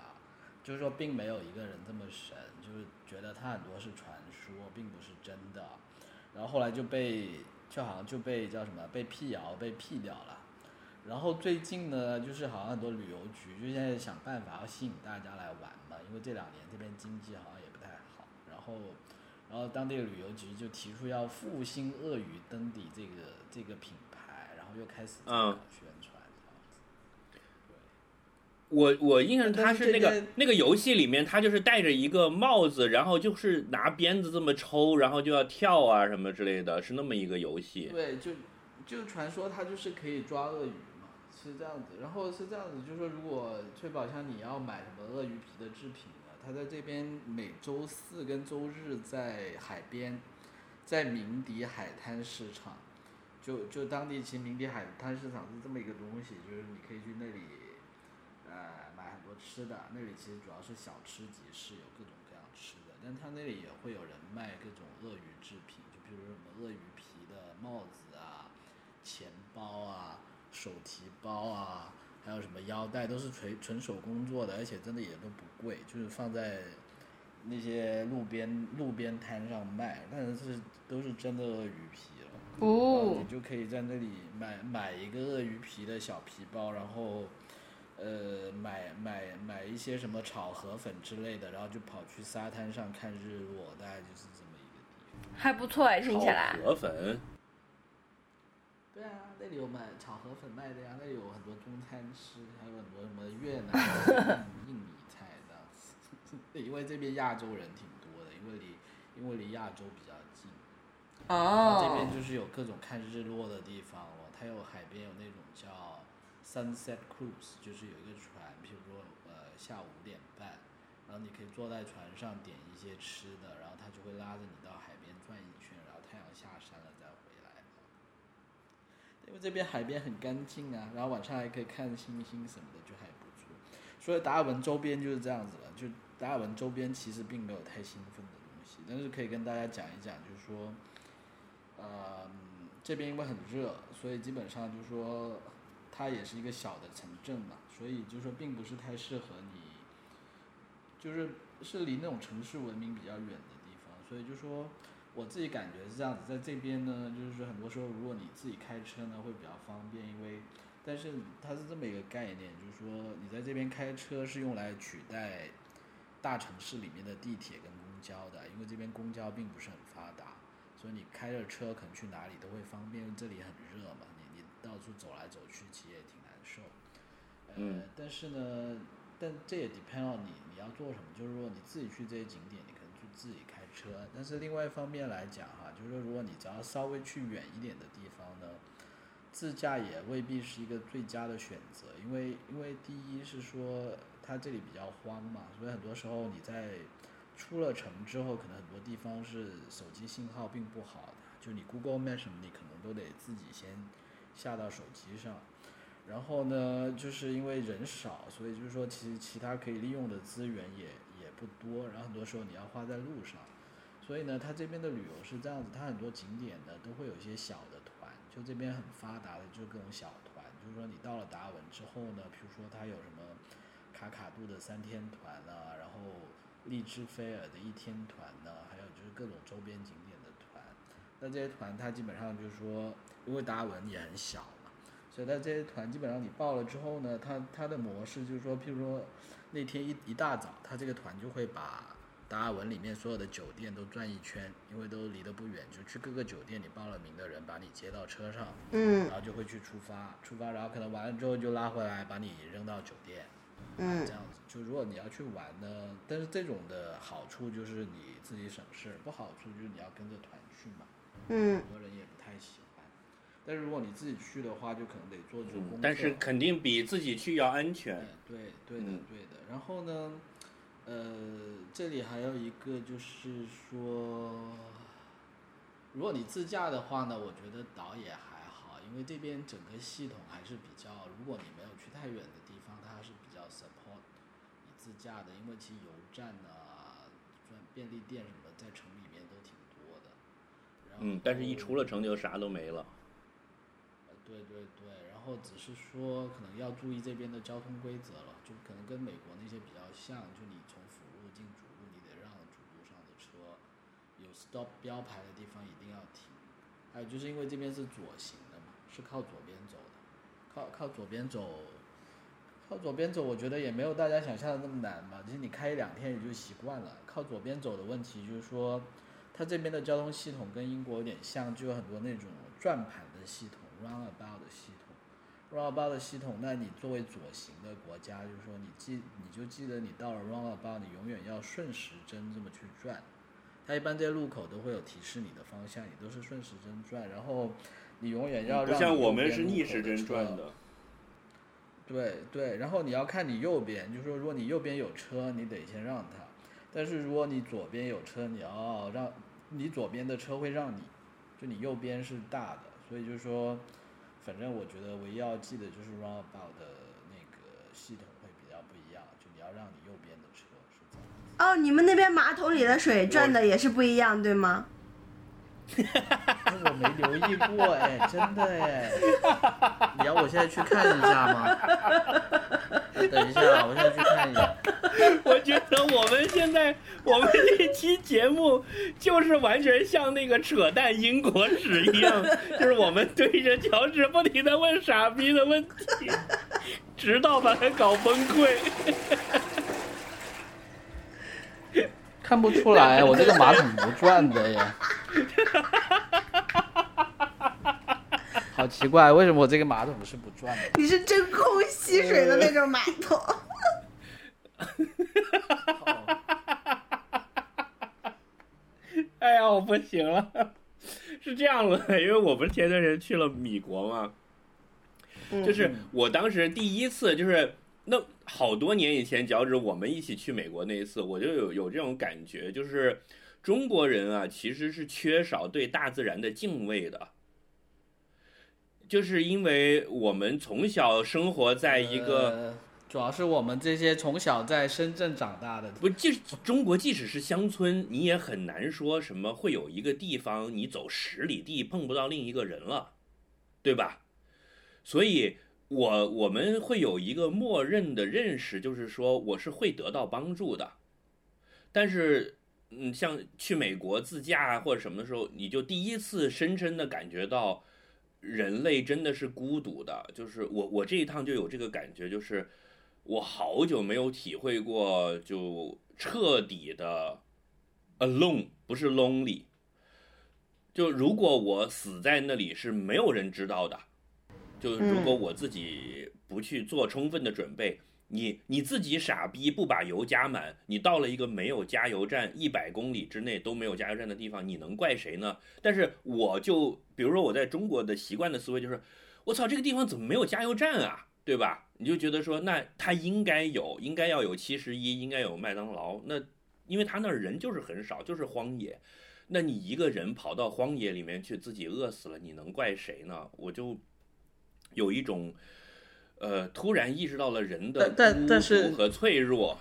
就是说并没有一个人这么神，就是觉得他很多是传说，并不是真的。然后后来就被就好像就被叫什么被辟谣被辟掉了。然后最近呢，就是好像很多旅游局就现在想办法要吸引大家来玩嘛，因为这两年这边经济好像也不太好，然后，然后当地的旅游局就提出要复兴鳄鱼登底这个这个品牌，然后又开始宣传这样子。我我印象他是是那个那个游戏里面，他就是戴着一个帽子，然后就是拿鞭子这么抽，然后就要跳啊什么之类的，是那么一个游戏。对，就就传说他就是可以抓鳄鱼嘛，是这样子。然后是这样子，就是说如果翠宝箱你要买什么鳄鱼皮的制品他，在这边每周四跟周日在海边，在鸣笛海滩市场，就就当地其实鸣笛海滩市场是这么一个东西，就是你可以去那里，呃，买很多吃的。那里其实主要是小吃集市，有各种各样吃的，但他那里也会有人卖各种鳄鱼制品，就比如什么鳄鱼皮的帽子啊、钱包啊、手提包啊，还有什么腰带，都是纯纯手工做的，而且真的也都不贵，就是放在那些路边路边摊上卖，但是是都是真的鳄鱼皮了。哦你，就可以在那里买买一个鳄鱼皮的小皮包，然后，呃，买买买一些什么炒河粉之类的，然后就跑去沙滩上看日落，大概就是这么一个地方。还不错哎，听起来。河粉，对啊，那里有卖炒河粉卖的呀，那里有很多中餐吃，还有很多什么越南的 印印米菜的，因为这边亚洲人挺多的，因为离因为离亚洲比较近。然后这边哦，就是有各种看日落的地方哦，它有海边有那种叫 sunset cruise，就是有一个船，譬如说呃下午五点半，然后你可以坐在船上点一些吃的，然后它就会拉着你到海边转一圈，然后太阳下山了再回来。因为这边海边很干净啊，然后晚上还可以看星星什么的，就还不错。所以达尔文周边就是这样子了，就达尔文周边其实并没有太兴奋的东西，但是可以跟大家讲一讲，就是说。呃，这边因为很热，所以基本上就是说，它也是一个小的城镇嘛，所以就是说并不是太适合你，就是是离那种城市文明比较远的地方，所以就说我自己感觉是这样子，在这边呢，就是说很多时候如果你自己开车呢会比较方便，因为但是它是这么一个概念，就是说你在这边开车是用来取代大城市里面的地铁跟公交的，因为这边公交并不是很发达。所以你开着车可能去哪里都会方便，这里很热嘛，你你到处走来走去，其实也挺难受。呃，嗯但是呢，但这也 depend on 你你要做什么，就是说你自己去这些景点，你可能就自己开车。但是另外一方面来讲哈，就是说如果你只要稍微去远一点的地方呢，自驾也未必是一个最佳的选择，因为因为第一是说它这里比较荒嘛，所以很多时候你在出了城之后，可能很多地方是手机信号并不好的，就你 Google Map 什么，你可能都得自己先下到手机上。然后呢，就是因为人少，所以就是说，其实其他可以利用的资源也也不多，然后很多时候你要花在路上。所以呢，它这边的旅游是这样子，它很多景点呢都会有一些小的团，就这边很发达的就是各种小团，就是说你到了达尔文之后呢，比如说它有什么卡卡杜的三天团啊，然后荔枝菲尔的一天团呢，还有就是各种周边景点的团。那这些团它基本上就是说，因为达尔文也很小嘛，所以它这些团基本上你报了之后呢，它它的模式就是说，譬如说那天一一大早，它这个团就会把达尔文里面所有的酒店都转一圈，因为都离得不远，就去各个酒店你报了名的人把你接到车上，嗯然后就会去出发，出发，然后可能完了之后就拉回来把你扔到酒店。嗯这样子，就如果你要去玩呢，但是这种的好处就是你自己省事，不好处就是你要跟着团去嘛，嗯很多人也不太喜欢。但是如果你自己去的话，就可能得做这种功课。但是肯定比自己去要安全。对对的嗯对的。然后呢，呃，这里还有一个就是说，如果你自驾的话呢，我觉得岛也还好，因为这边整个系统还是比较，如果你没有去太远的地方，它还是比较 support 你自驾的，因为其实油站啊、专便利店什么在城里面都挺多的。嗯，但是一出了城就啥都没了。呃，对对对，然后只是说可能要注意这边的交通规则了，就可能跟美国那些比较像，就你从辅路进主路，你得让主路上的车，有 stop 标牌的地方一定要停。还有就是因为这边是左行的嘛，是靠左边走的，靠靠左边走，靠左边走，我觉得也没有大家想象的那么难吧，其实你开一两天也就习惯了。靠左边走的问题就是说，它这边的交通系统跟英国有点像，就有很多那种转盘的系统 Runabout 的系统）。Roundabout 的系统，那你作为左行的国家，就是说你记你就记得你到了 roundabout，你永远要顺时针这么去转。它一般在路口都会有提示你的方向，你都是顺时针转，然后你永远要让不像我们是逆时针转的。对对，然后你要看你右边，就是说，如果你右边有车，你得先让它；但是如果你左边有车，你要让你左边的车会让你，就你右边是大的，所以就是说，反正我觉得唯一要记得就是 roundabout 的那个系统会比较不一样，就你要让你右边的车是这样。哦，你们那边马桶里的水转的也是不一样，对吗？哎我没留意过哎，真的哎。你要我现在去看一下吗？等一下，我现在去看一下。我觉得我们现在我们这期节目就是完全像那个扯淡英国史一样，就是我们对着乔治不停的问傻逼的问题，直到把他搞崩溃。看不出来，我这个马桶不转的耶。好奇怪，为什么我这个马桶是不转的？你是真空吸水的那种马桶。哎呀，我不行了。是这样的，因为我不是前段时间去了米国嘛，就是我当时第一次，就是那好多年以前，脚趾我们一起去美国那一次，我就有有这种感觉，就是中国人啊，其实是缺少对大自然的敬畏的，就是因为我们从小生活在一个。呃主要是我们这些从小在深圳长大的，不，即使中国即使是乡村，你也很难说什么会有一个地方你走十里地碰不到另一个人了，对吧？所以我我们会有一个默认的认识，就是说我是会得到帮助的。但是，嗯，像去美国自驾或者什么的时候，你就第一次深深的感觉到人类真的是孤独的。就是我我这一趟就有这个感觉，就是。我好久没有体会过，就彻底的 alone，不是 lonely。就如果我死在那里是没有人知道的，就如果我自己不去做充分的准备，你你自己傻逼不把油加满，你到了一个没有加油站，一百公里之内都没有加油站的地方，你能怪谁呢？但是我就比如说我在中国的习惯的思维就是，我操，这个地方怎么没有加油站啊？对吧？你就觉得说，那他应该有，应该要有七十一，应该有麦当劳。那因为他那儿人就是很少，就是荒野。那你一个人跑到荒野里面去，自己饿死了，你能怪谁呢？我就有一种，呃，突然意识到了人的但但是和脆弱。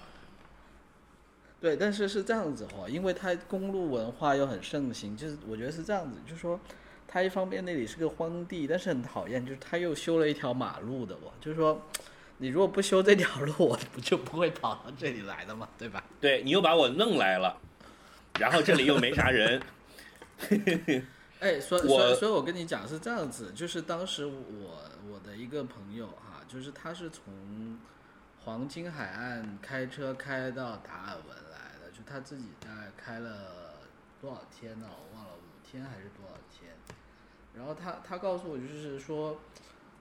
对，但是是这样子哦，因为它公路文化又很盛行，就是我觉得是这样子，就是说。它一方面那里是个荒地，但是很讨厌，就是它又修了一条马路的哦，就是说，你如果不修这条路，我不就不会跑到这里来的嘛，对吧？对你又把我弄来了，然后这里又没啥人。哎，所以所以所以我跟你讲是这样子，就是当时我我的一个朋友哈，就是他是从黄金海岸开车开到达尔文来的，就他自己大概开了多少天呢？我忘了，五天还是多少天？然后他他告诉我，就是说，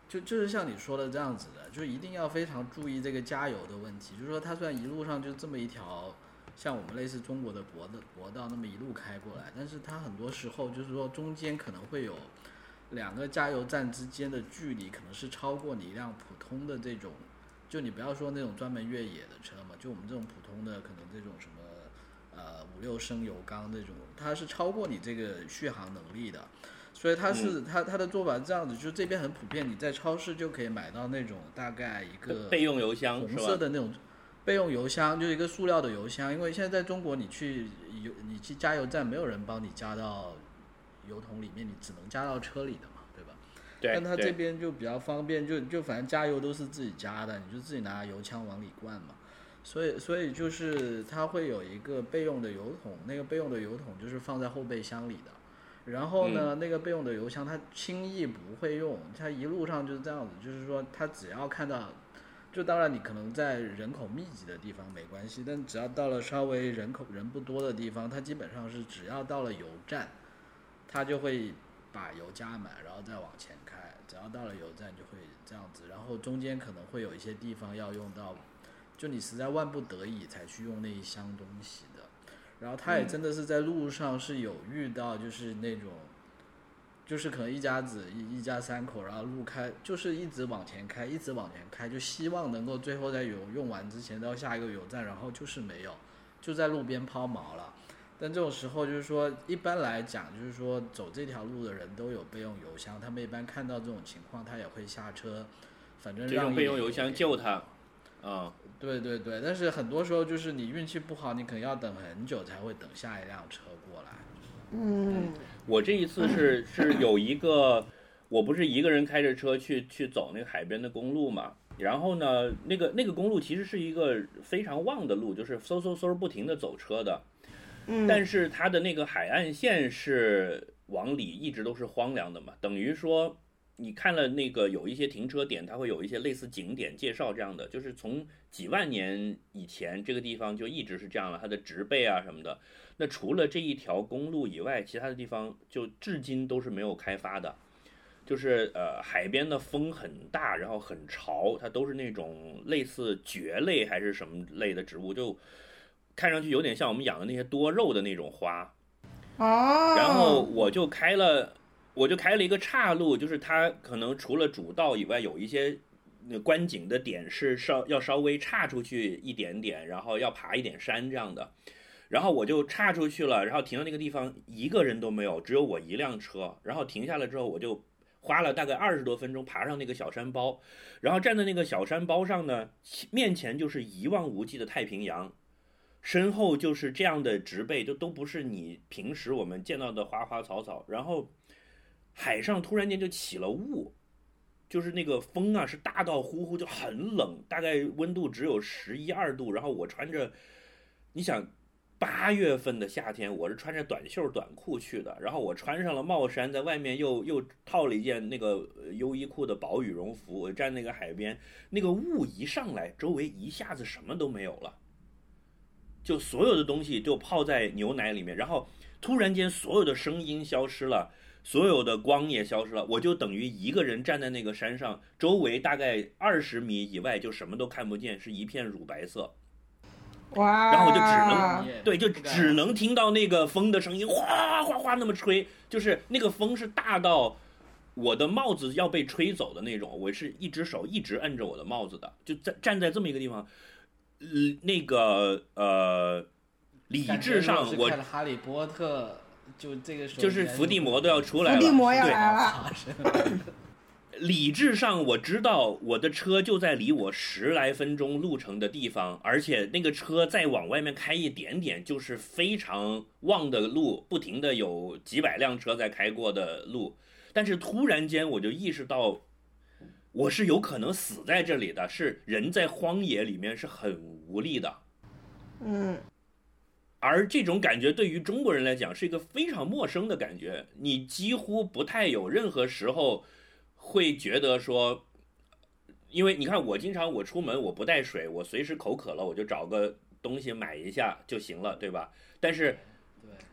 就就是像你说的这样子的，就一定要非常注意这个加油的问题。就是说，他虽然一路上就这么一条，像我们类似中国的国的国道那么一路开过来，但是他很多时候就是说中间可能会有两个加油站之间的距离，可能是超过你一辆普通的这种，就你不要说那种专门越野的车嘛，就我们这种普通的可能这种什么呃五六升油缸这种，它是超过你这个续航能力的。所以它是它它的做法是这样子，就是这边很普遍，你在超市就可以买到那种大概一个备用油箱，红色的那种备用油箱，就是一个塑料的油箱。因为现在在中国，你去油你去加油站，没有人帮你加到油桶里面，你只能加到车里的嘛，对吧？对。但他这边就比较方便，就就反正加油都是自己加的，你就自己拿油枪往里灌嘛。所以所以就是它会有一个备用的油桶，那个备用的油桶就是放在后备箱里的。然后呢，那个备用的油箱它轻易不会用，它一路上就是这样子，就是说它只要看到，就当然你可能在人口密集的地方没关系，但只要到了稍微人口人不多的地方，它基本上是只要到了油站，它就会把油加满，然后再往前开。只要到了油站就会这样子，然后中间可能会有一些地方要用到，就你实在万不得已才去用那一箱东西的。然后他也真的是在路上是有遇到，就是那种，就是可能一家子一一家三口，然后路开就是一直往前开，一直往前开，就希望能够最后在油用完之前到下一个油站，然后就是没有，就在路边抛锚了。但这种时候就是说，一般来讲就是说走这条路的人都有备用油箱，他们一般看到这种情况，他也会下车，反正让备用油箱救他，啊。对对对，但是很多时候就是你运气不好，你可能要等很久才会等下一辆车过来。嗯我这一次是是有一个，我不是一个人开着车去去走那个海边的公路嘛，然后呢，那个那个公路其实是一个非常旺的路，就是嗖嗖嗖不停的走车的，但是它的那个海岸线是往里一直都是荒凉的嘛，等于说你看了那个有一些停车点，它会有一些类似景点介绍这样的，就是从几万年以前这个地方就一直是这样了，它的植被啊什么的。那除了这一条公路以外，其他的地方就至今都是没有开发的。就是呃，海边的风很大，然后很潮，它都是那种类似蕨类还是什么类的植物，就看上去有点像我们养的那些多肉的那种花。哦，然后我就开了，我就开了一个岔路，就是它可能除了主道以外，有一些那观景的点是稍要稍微岔出去一点点，然后要爬一点山这样的。然后我就岔出去了，然后停到那个地方，一个人都没有，只有我一辆车。然后停下来之后，我就花了大概二十多分钟爬上那个小山包，然后站在那个小山包上呢，面前就是一望无际的太平洋。身后就是这样的植被，就都不是你平时我们见到的花花草草。然后海上突然间就起了雾，就是那个风啊是大到呼呼，就很冷，大概温度只有十一二度。然后我穿着，你想八月份的夏天，我是穿着短袖短裤去的，然后我穿上了帽衫，在外面又又套了一件那个优衣库的薄羽绒服，我站那个海边，那个雾一上来，周围一下子什么都没有了。就所有的东西就泡在牛奶里面，然后突然间所有的声音消失了，所有的光也消失了，我就等于一个人站在那个山上，周围大概二十米以外就什么都看不见，是一片乳白色。哇，然后我就只能对，就只能听到那个风的声音，哗哗哗那么吹，就是那个风是大到我的帽子要被吹走的那种，我是一只手一直摁着我的帽子的，就在站在这么一个地方，呃，那个呃，理智上我看了《哈利波特》，就这个时候就是伏地魔都要出来了，伏地魔要来了，理智上我知道我的车就在离我十来分钟路程的地方，而且那个车再往外面开一点点就是非常旺的路，不停的有几百辆车在开过的路。但是突然间我就意识到，我是有可能死在这里的，是人在荒野里面是很无力的。嗯而这种感觉对于中国人来讲是一个非常陌生的感觉，你几乎不太有任何时候会觉得说，因为你看我经常我出门我不带水，我随时口渴了我就找个东西买一下就行了，对吧？但是对，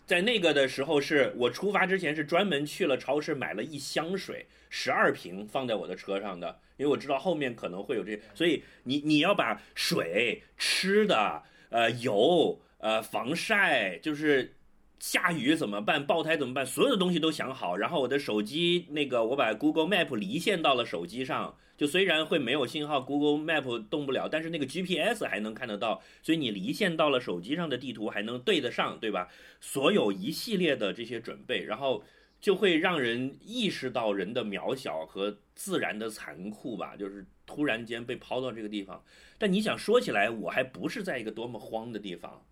在那个的时候是我出发之前是专门去了超市买了一箱水，十二瓶放在我的车上的，因为我知道后面可能会有这，所以你你要把水、吃的、呃油、呃防晒，就是下雨怎么办，爆胎怎么办，所有的东西都想好。然后我的手机那个我把 Google Map 离线到了手机上，就虽然会没有信号，Google Map 动不了，但是那个 GPS 还能看得到，所以你离线到了手机上的地图还能对得上，对吧？所有一系列的这些准备，然后就会让人意识到人的渺小和自然的残酷吧，就是突然间被抛到这个地方。但你想说起来，我还不是在一个多么荒的地方，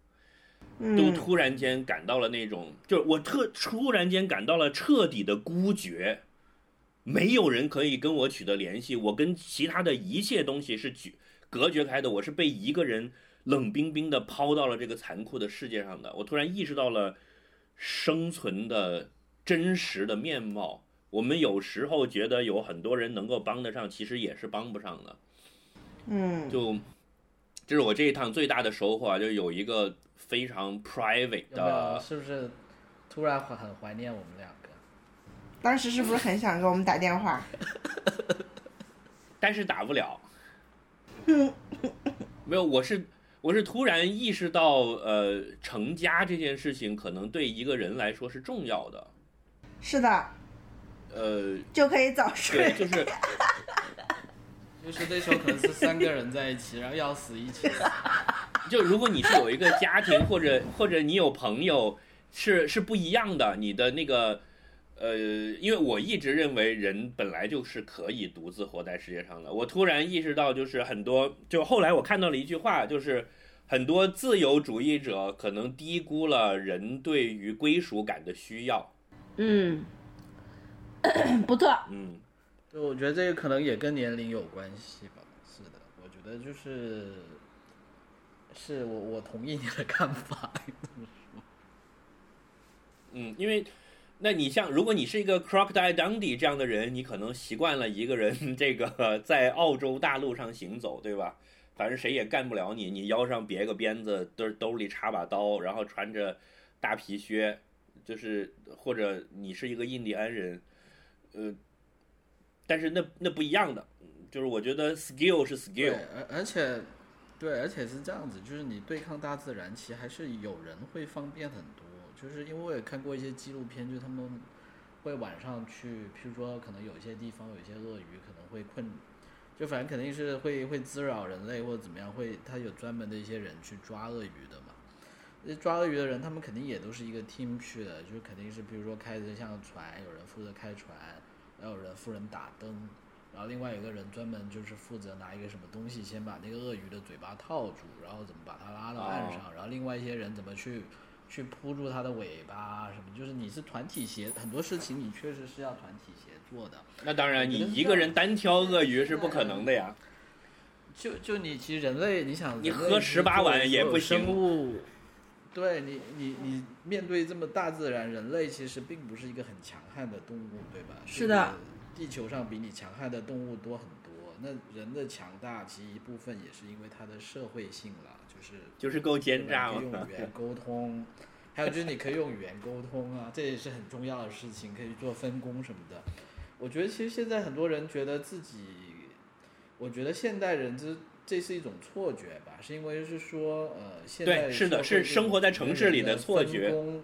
都嗯，突然间感到了那种，就是我特突然间感到了彻底的孤绝，没有人可以跟我取得联系，我跟其他的一切东西是举隔绝开的，我是被一个人冷冰冰的抛到了这个残酷的世界上的。我突然意识到了生存的真实的面貌。我们有时候觉得有很多人能够帮得上，其实也是帮不上的。嗯，就这是我这一趟最大的收获啊，就有一个非常 private 有没有？的，是不是突然很很怀念我们两个？当时是不是很想给我们打电话？但是打不了。没有，我是我是突然意识到，呃，成家这件事情可能对一个人来说是重要的。是的，呃，就可以早睡对，睡。就是 就是那时候可能是三个人在一起，然后要死一起死。就如果你是有一个家庭，或者或者你有朋友，是是不一样的。你的那个，呃，因为我一直认为人本来就是可以独自活在世界上的。我突然意识到，就是很多，就后来我看到了一句话，就是很多自由主义者可能低估了人对于归属感的需要。嗯，不错，嗯，对，我觉得这个可能也跟年龄有关系吧。是的，我觉得就是，是我我同意你的看法。嗯，因为，那你像，如果你是一个 Crocodile Dundee 这样的人，你可能习惯了一个人 这个在澳洲大陆上行走，对吧？反正谁也干不了你，你腰上别个鞭子，兜兜里插把刀，然后穿着大皮靴，就是或者你是一个印第安人，呃，但是那那不一样的，就是我觉得 skill 是，skill，而而且，对，而且是这样子，就是你对抗大自然，其实还是有人会方便很多。就是因为我也看过一些纪录片，就他们会晚上去，譬如说可能有一些地方有一些鳄鱼可能会困，就反正肯定是会会滋扰人类或者怎么样，会他有专门的一些人去抓鳄鱼的嘛。那抓鳄鱼的人，他们肯定也都是一个 team 去的，就是肯定是比如说开着像船，有人负责开船，然后有人负责打灯，然后另外有个人专门就是负责拿一个什么东西，先把那个鳄鱼的嘴巴套住，然后怎么把它拉到岸上，然后另外一些人怎么去去扑住它的尾巴啊什么，就是你是团体协，很多事情你确实是要团体协作的。那当然，你一个人单挑鳄鱼是不可能的呀。就就你其实人类，你想你喝十八碗也不行生物，对你你你面对这么大自然，人类其实并不是一个很强悍的动物，对吧？是的，地球上比你强悍的动物多很多。那人的强大，其实一部分也是因为它的社会性了，就是就是够奸诈嘛用 语。言沟通，还有就是你可以用语言沟通啊，这也是很重要的事情，可以做分工什么的。我觉得其实现在很多人觉得自己，我觉得现代人这这是一种错觉吧，是因为是说呃，现在对是的是生活在城市里的错觉分工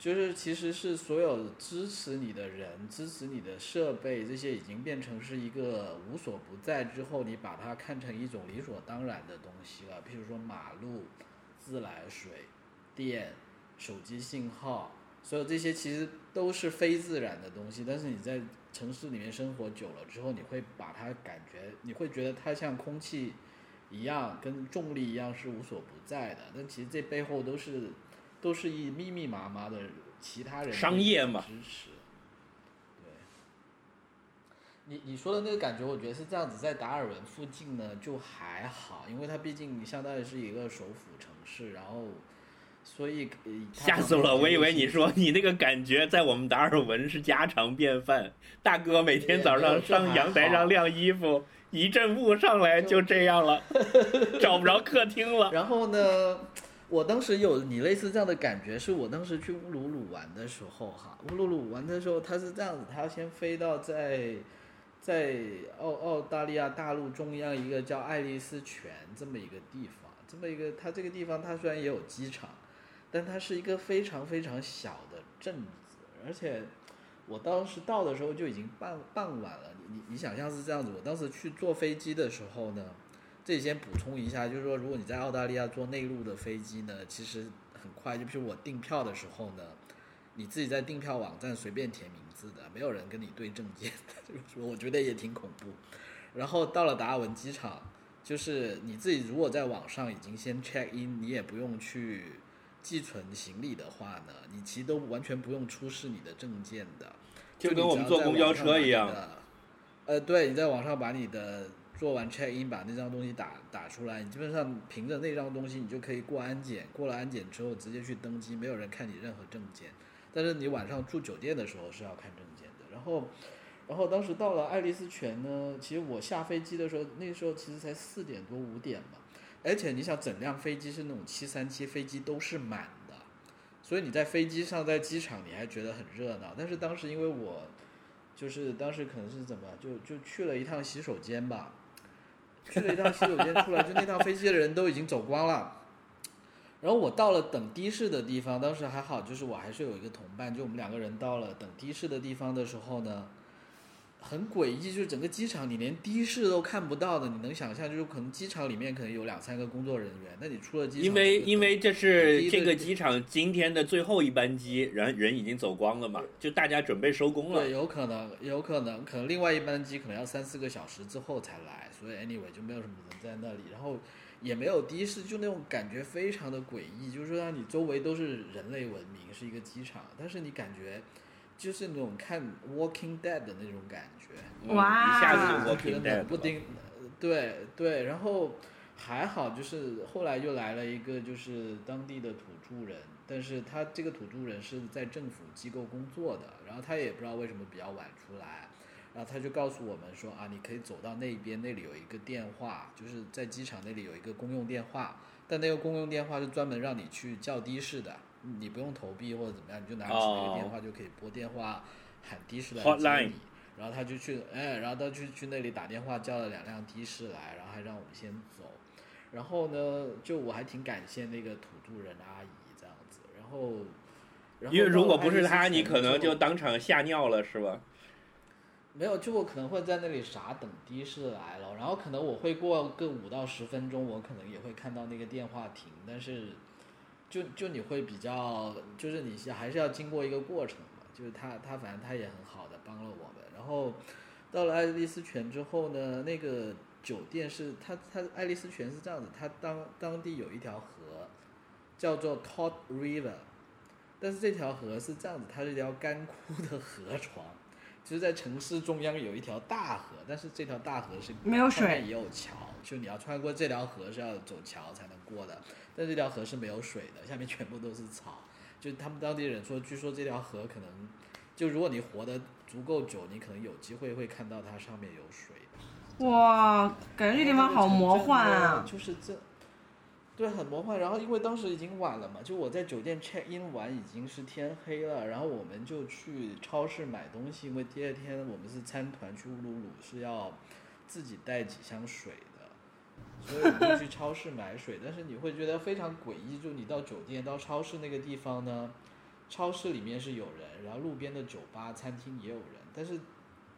就是其实是所有支持你的人、支持你的设备，这些已经变成是一个无所不在之后，你把它看成一种理所当然的东西了。譬如说马路、自来水、电、手机信号，所有这些其实都是非自然的东西。但是你在城市里面生活久了之后，你会把它感觉，你会觉得它像空气一样，跟重力一样是无所不在的。但其实这背后都是都是一密密麻麻的其他人商业嘛支持。对，你你说的那个感觉，我觉得是这样子，在达尔文附近呢就还好，因为它毕竟相当于是一个首府城市，然后所以吓死我了！我以为你说你那个感觉在我们达尔文是家常便饭。大哥每天早上上阳台上晾衣服，一阵雾上来就这样了，找不着客厅了。然后呢，我当时有你类似这样的感觉，是我当时去乌鲁鲁玩的时候哈，乌鲁鲁玩的时候它是这样子，它要先飞到在在澳澳大利亚大陆中央一个叫爱丽丝泉这么一个地方，这么一个它这个地方它虽然也有机场，但它是一个非常非常小的镇子，而且。我当时到的时候就已经傍傍晚了，你你你想象是这样子，我当时去坐飞机的时候呢，这里先补充一下，就是说，如果你在澳大利亚坐内陆的飞机呢，其实很快，就比如我订票的时候呢，你自己在订票网站随便填名字的，没有人跟你对证件的，就是我觉得也挺恐怖。然后到了达尔文机场，就是你自己如果在网上已经先 check in，你也不用去寄存行李的话呢，你其实都完全不用出示你的证件的，就跟我们坐公交车一样。呃，对，你在网上把你的做完 check in，把那张东西打打出来，你基本上凭着那张东西，你就可以过安检。过了安检之后，直接去登机，没有人看你任何证件。但是你晚上住酒店的时候是要看证件的。然后，然后当时到了爱丽丝泉呢，其实我下飞机的时候，那时候其实才四点多五点嘛，而且你想，整辆飞机是那种七三七飞机都是满的，所以你在飞机上，在机场你还觉得很热闹。但是当时因为我就是当时可能是怎么，就就去了一趟洗手间吧，去了一趟洗手间出来，就那趟飞机的人都已经走光了。然后我到了等的士的地方，当时还好，就是我还是有一个同伴，就我们两个人到了等的士的地方的时候呢，很诡异，就是整个机场你连的士都看不到的，你能想象，就是可能机场里面可能有两三个工作人员，那你出了机场，因为因为这是这个机场今天的最后一班机，人人已经走光了嘛，就大家准备收工了对，。有可能，有可能，可能另外一班机可能要三四个小时之后才来，所以 anyway 就没有什么人在那里。然后也没有的士，就那种感觉非常的诡异，就是说让你周围都是人类文明，是一个机场，但是你感觉就是那种看《Walking Dead》的那种感觉。嗯哇一下子就就觉 Walking 得 Dead 冷不了丁，呃对对，然后还好，就是后来又来了一个就是当地的土著人，但是他这个土著人是在政府机构工作的，然后他也不知道为什么比较晚出来，然后他就告诉我们说啊，你可以走到那边，那里有一个电话，就是在机场那里有一个公用电话，但那个公用电话是专门让你去叫的士的，你不用投币或者怎么样，你就拿起那个电话就可以拨电话喊的士来接你。然后他就去，哎，然后他去去那里打电话叫了两辆的士来，然后还让我们先走。然后呢，就我还挺感谢那个土著人阿姨这样子。然后，然后因为如果不是他，你可能就当场吓尿了，是吧？没有，就我可能会在那里傻等的士来了，然后可能我会过个五到十分钟，我可能也会看到那个电话亭，但是就就你会比较，就是你是还是要经过一个过程嘛，就是他他反正他也很好的帮了我们，然后到了爱丽丝泉之后呢，那个酒店是它它爱丽丝泉是这样子，它当当地有一条河叫做 Todd River，但是这条河是这样子，它是一条干枯的河床。就是在城市中央有一条大河，但是这条大河是没有水也有桥，就你要穿过这条河是要走桥才能过的，但这条河是没有水的，下面全部都是草。就他们当地人说，据说这条河可能，就如果你活得足够久，你可能有机会会看到它上面有水。哇，感觉这地方好魔幻啊！就是这，对，很魔幻。然后因为当时已经晚了嘛，就我在酒店 check in 完已经是天黑了，然后我们就去超市买东西，因为第二天我们是参团去乌鲁鲁，是要自己带几箱水的，所以我们就去超市买水。但是你会觉得非常诡异，就你到酒店到超市那个地方呢，超市里面是有人，然后路边的酒吧、餐厅也有人，但是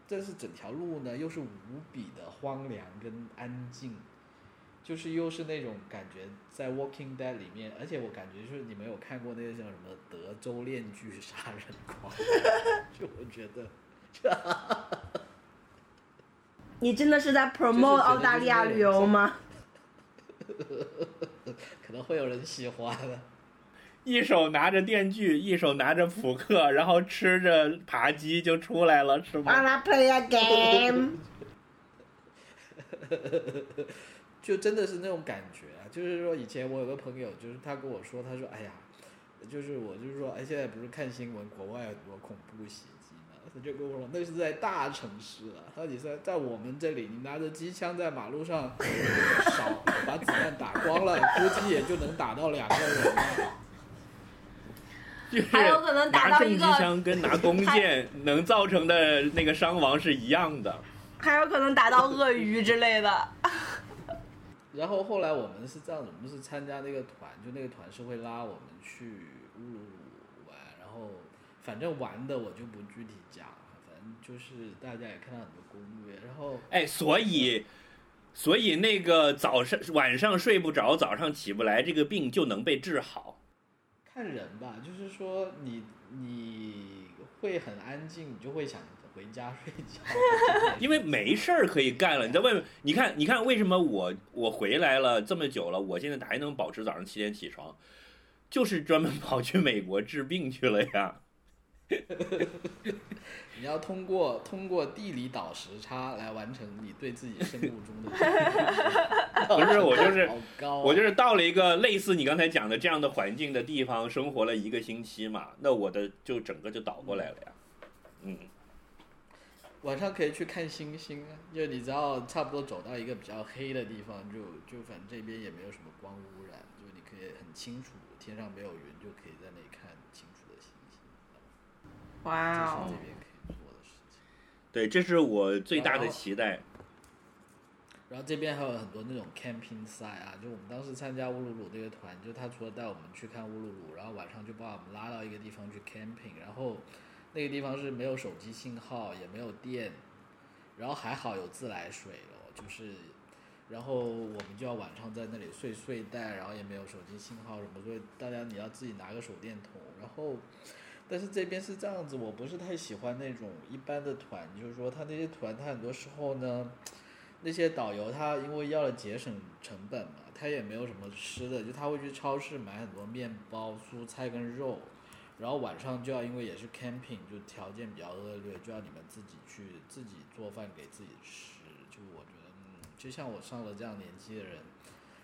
但是整条路呢又是无比的荒凉跟安静。就是又是那种感觉，在《Walking Dead》里面，而且我感觉就是你没有看过那个叫什么《德州恋剧杀人狂》，就我觉得，你真的是在 promote 澳大利亚旅游吗？可能会有人喜欢。一手拿着电锯，一手拿着扑克，然后吃着扒鸡就出来了，是吗？Wanna play a game？就真的是那种感觉啊！就是说，以前我有个朋友，就是他跟我说，他说：“哎呀，就是我就是说，哎，现在不是看新闻，国外有多恐怖袭击嘛？”他就跟我说，那是在大城市啊。他说：“你在在我们这里，你拿着机枪在马路上扫，把子弹打光了，估计也就能打到两个人了。还有可能打拿重机到一个枪跟拿弓箭能造成的那个伤亡是一样的。还有可能打到鳄鱼之类的。然后后来我们是这样子，我们是参加那个团，就那个团是会拉我们去乌鲁鲁玩，然后反正玩的我就不具体讲了，反正就是大家也看到很多攻略，然后哎，所以，所以那个早上晚上睡不着，早上起不来，这个病就能被治好。看人吧，就是说你你会很安静，你就会想回家睡觉，因为没事儿可以干了。你在外面，你看，你看，为什么我我回来了这么久了，我现在还能保持早上七点起床，就是专门跑去美国治病去了呀。你要通过通过地理倒时差来完成你对自己生物钟的 不是我就是啊、我就是到了一个类似你刚才讲的这样的环境的地方，生活了一个星期嘛，那我的就整个就倒过来了呀。嗯，晚上可以去看星星啊，就你只要差不多走到一个比较黑的地方，就就反正这边也没有什么光污染，就你可以很清楚，天上没有云，就可以在那。哇哦这是！这边可以做的事情。对，这是我最大的期待。然后这边还有很多那种 camping site 啊，就我们当时参加乌鲁鲁这个团，就他除了带我们去看乌鲁鲁，然后晚上就把我们拉到一个地方去 camping，然后那个地方是没有手机信号，也没有电，然后还好有自来水哦，就是，然后我们就要晚上在那里睡睡袋，然后也没有手机信号什么，所以大家你要自己拿个手电筒，然后。但是这边是这样子，我不是太喜欢那种一般的团，就是说他那些团，他很多时候呢，那些导游他因为要了节省成本嘛，他也没有什么吃的，就他会去超市买很多面包、蔬菜跟肉，然后晚上就要因为也是 camping，就条件比较恶劣，就要你们自己去自己做饭给自己吃。就我觉得，就像我上了这样年纪的人，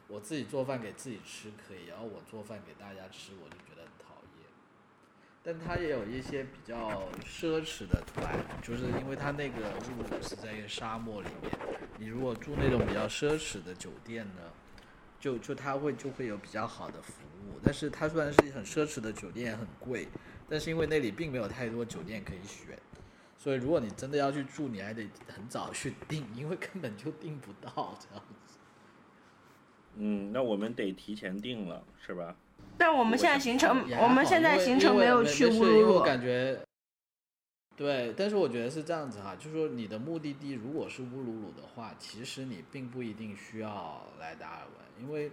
我自己做饭给自己吃可以，然后我做饭给大家吃，我就。但他也有一些比较奢侈的团，就是因为他那个乌鲁鲁是在一个沙漠里面，你如果住那种比较奢侈的酒店呢，就就他会就会有比较好的服务，但是它虽然是很奢侈的酒店，很贵，但是因为那里并没有太多酒店可以选，所以如果你真的要去住，你还得很早去订，因为根本就订不到这样子。嗯，那我们得提前订了，是吧？但我们现在行程，我们现在行程没有去乌鲁鲁，感觉，对，但是我觉得是这样子哈，就是说你的目的地如果是乌鲁鲁的话，其实你并不一定需要来达尔文，因为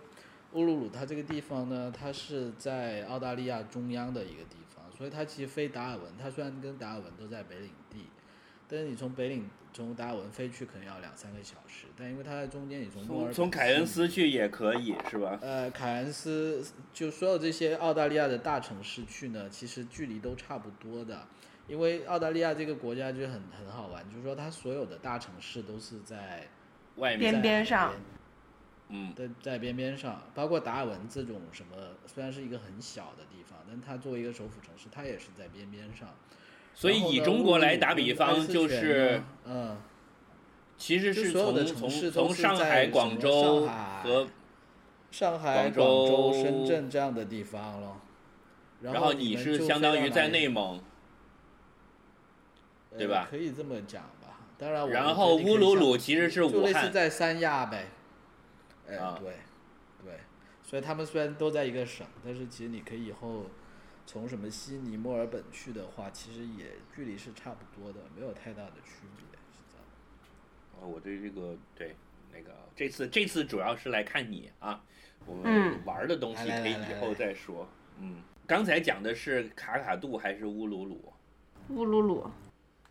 乌鲁鲁它这个地方呢，它是在澳大利亚中央的一个地方，所以它其实飞达尔文，它虽然跟达尔文都在北领地，但是你从北领从达尔文飞去可能要两三个小时，但因为它在中间，你从墨尔从从凯恩斯去也可以，是吧？呃，凯恩斯就所有这些澳大利亚的大城市去呢，其实距离都差不多的，因为澳大利亚这个国家就很很好玩，就是说它所有的大城市都是在外面，边边上嗯，在在边边上，包括达尔文这种什么，虽然是一个很小的地方，但它作为一个首府城市，它也是在边边上。所以以中国来打比方，就是嗯，其实是从从从上海、广州和，上海、广广州、深圳这样的地方了。然然后你们是就相当于在内蒙，对吧呃可以这么讲吧。当然我，然我后乌鲁鲁其实是就武汉，类似在三亚呗。哎、啊对，对，所以他们虽然都在一个省，但是其实你可以以后从什么悉尼、墨尔本去的话，其实也距离是差不多的，没有太大的区别，是这样。哦，我对这个对那个这次这次主要是来看你啊，我们嗯玩的东西可以以后再说。嗯，刚才讲的是卡卡杜还是乌鲁鲁？乌鲁鲁。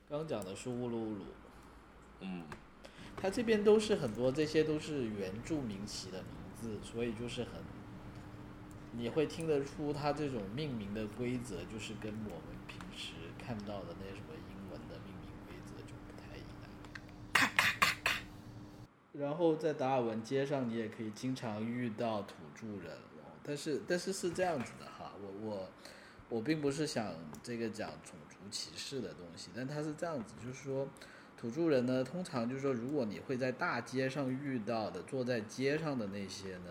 刚讲的是乌鲁鲁，嗯，它这边都是很多，这些都是原住民起的名字，所以就是很，你会听得出它这种命名的规则，就是跟我们平时看到的那什么英文的命名规则就不太一样。然后在达尔文街上，你也可以经常遇到土著人哦，但是但是是这样子的哈，我我我并不是想这个讲种族歧视的东西，但它是这样子，就是说土著人呢，通常就是说，如果你会在大街上遇到的，坐在街上的那些呢，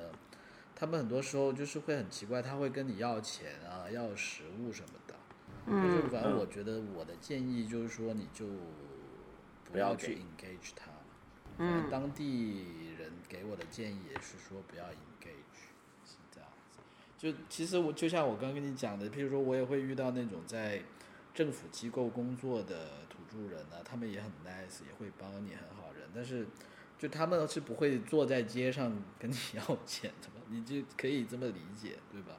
他们很多时候就是会很奇怪，他会跟你要钱啊，要食物什么的。就是嗯，反正我觉得我的建议就是说，你就不不要要去 engage 他。嗯当地人给我的建议也是说不要 engage，是这样子。就其实我就像我刚刚跟你讲的，譬如说我也会遇到那种在政府机构工作的土著人啊，他们也很 nice，也会帮你，很好人，但是就他们是不会坐在街上跟你要钱的嘛，你就可以这么理解，对吧？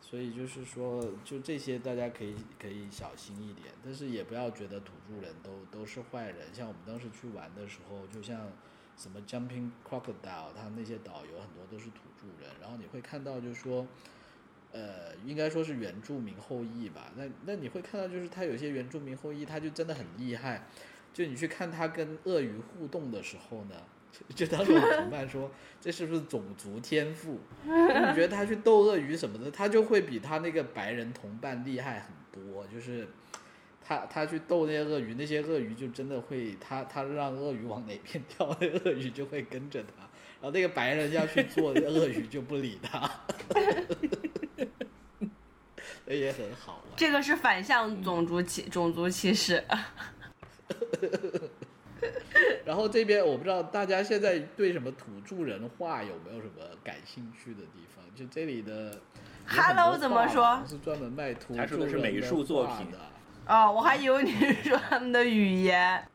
所以就是说，就这些大家可以可以小心一点，但是也不要觉得土著人都都是坏人。像我们当时去玩的时候，就像什么 Jumping Crocodile，他那些导游很多都是土著人，然后你会看到就是说，呃，应该说是原住民后裔吧。那那你会看到就是他有些原住民后裔，他就真的很厉害。就你去看他跟鳄鱼互动的时候呢，就当时我同伴说这是不是种族天赋？你觉得他去斗鳄鱼什么的，他就会比他那个白人同伴厉害很多。就是他他去斗那些鳄鱼，那些鳄鱼就真的会，他他让鳄鱼往哪边跳，那鳄鱼就会跟着他。然后那个白人要去做，那鳄鱼就不理他，也很好玩。这个是反向种族歧种族歧视。然后这边我不知道大家现在对什么土著人话有没有什么感兴趣的地方？就这里的 Hello，怎么说是专门卖土著是美术作品的。哦，我还以为你是说他们的语言。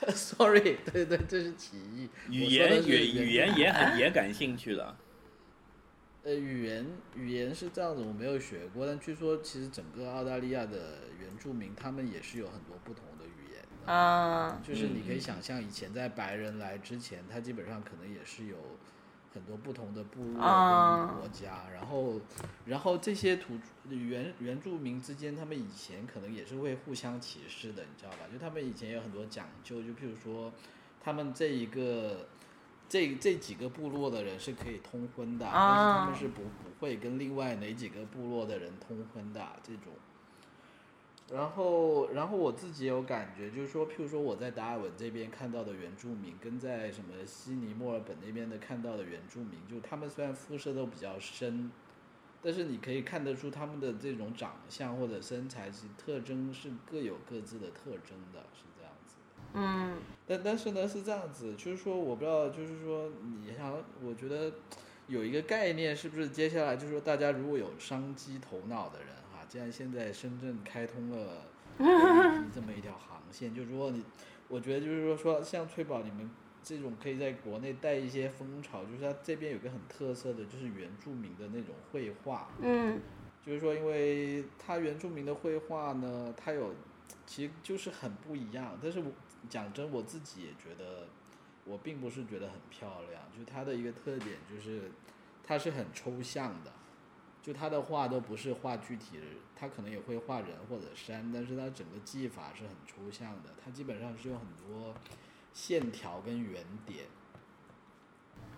Sorry，对对，这是歧义。语言语语言也很也感兴趣的。呃，语言语言是这样子，我没有学过，但据说其实整个澳大利亚的原住民他们也是有很多不同的语言的。嗯，就是你可以嗯想象，以前在白人来之前，他基本上可能也是有很多不同的部落国家，然后然后这些土原原住民之间，他们以前可能也是会互相歧视的，你知道吧？就他们以前有很多讲究，就譬如说，他们这一个这这几个部落的人是可以通婚的，但是他们是不不会跟另外哪几个部落的人通婚的这种。然后，然后我自己有感觉，就是说，譬如说我在达尔文这边看到的原住民，跟在什么悉尼、墨尔本那边的看到的原住民，就他们虽然肤色都比较深，但是你可以看得出他们的这种长相或者身材其实特征是各有各自的特征的，是这样子。嗯但但是呢是这样子，就是说我不知道，就是说你想，我觉得有一个概念，是不是接下来就是说大家如果有商机头脑的人哈，既然现在深圳开通了 这么一条航线，就如果你，我觉得就是说说像翠宝你们这种可以在国内带一些风潮，就是它这边有个很特色的，就是原住民的那种绘画，嗯就是说，因为它原住民的绘画呢，它有，其实就是很不一样。但是我讲真，我自己也觉得，我并不是觉得很漂亮。就它的一个特点就是，它是很抽象的，就他的画都不是画具体的，他可能也会画人或者山，但是他整个技法是很抽象的，他基本上是用很多线条跟圆点。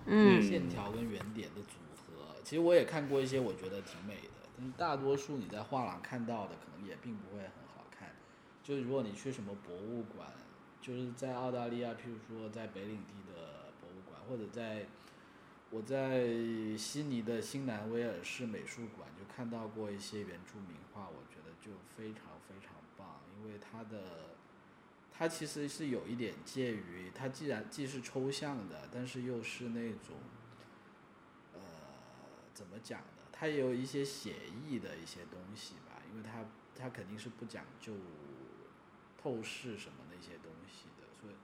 嗯线条跟圆点的组合。其实我也看过一些，我觉得挺美的，但是大多数你在画廊看到的可能也并不会很好看。就是如果你去什么博物馆，就是在澳大利亚，譬如说在北领地的博物馆，或者在我在悉尼的新南威尔士美术馆就看到过一些原住民画，我觉得就非常非常棒，因为它的它其实是有一点介于它既然既是抽象的，但是又是那种呃怎么讲呢？它也有一些写意的一些东西吧，因为它它肯定是不讲究透视什么那些东西的，所以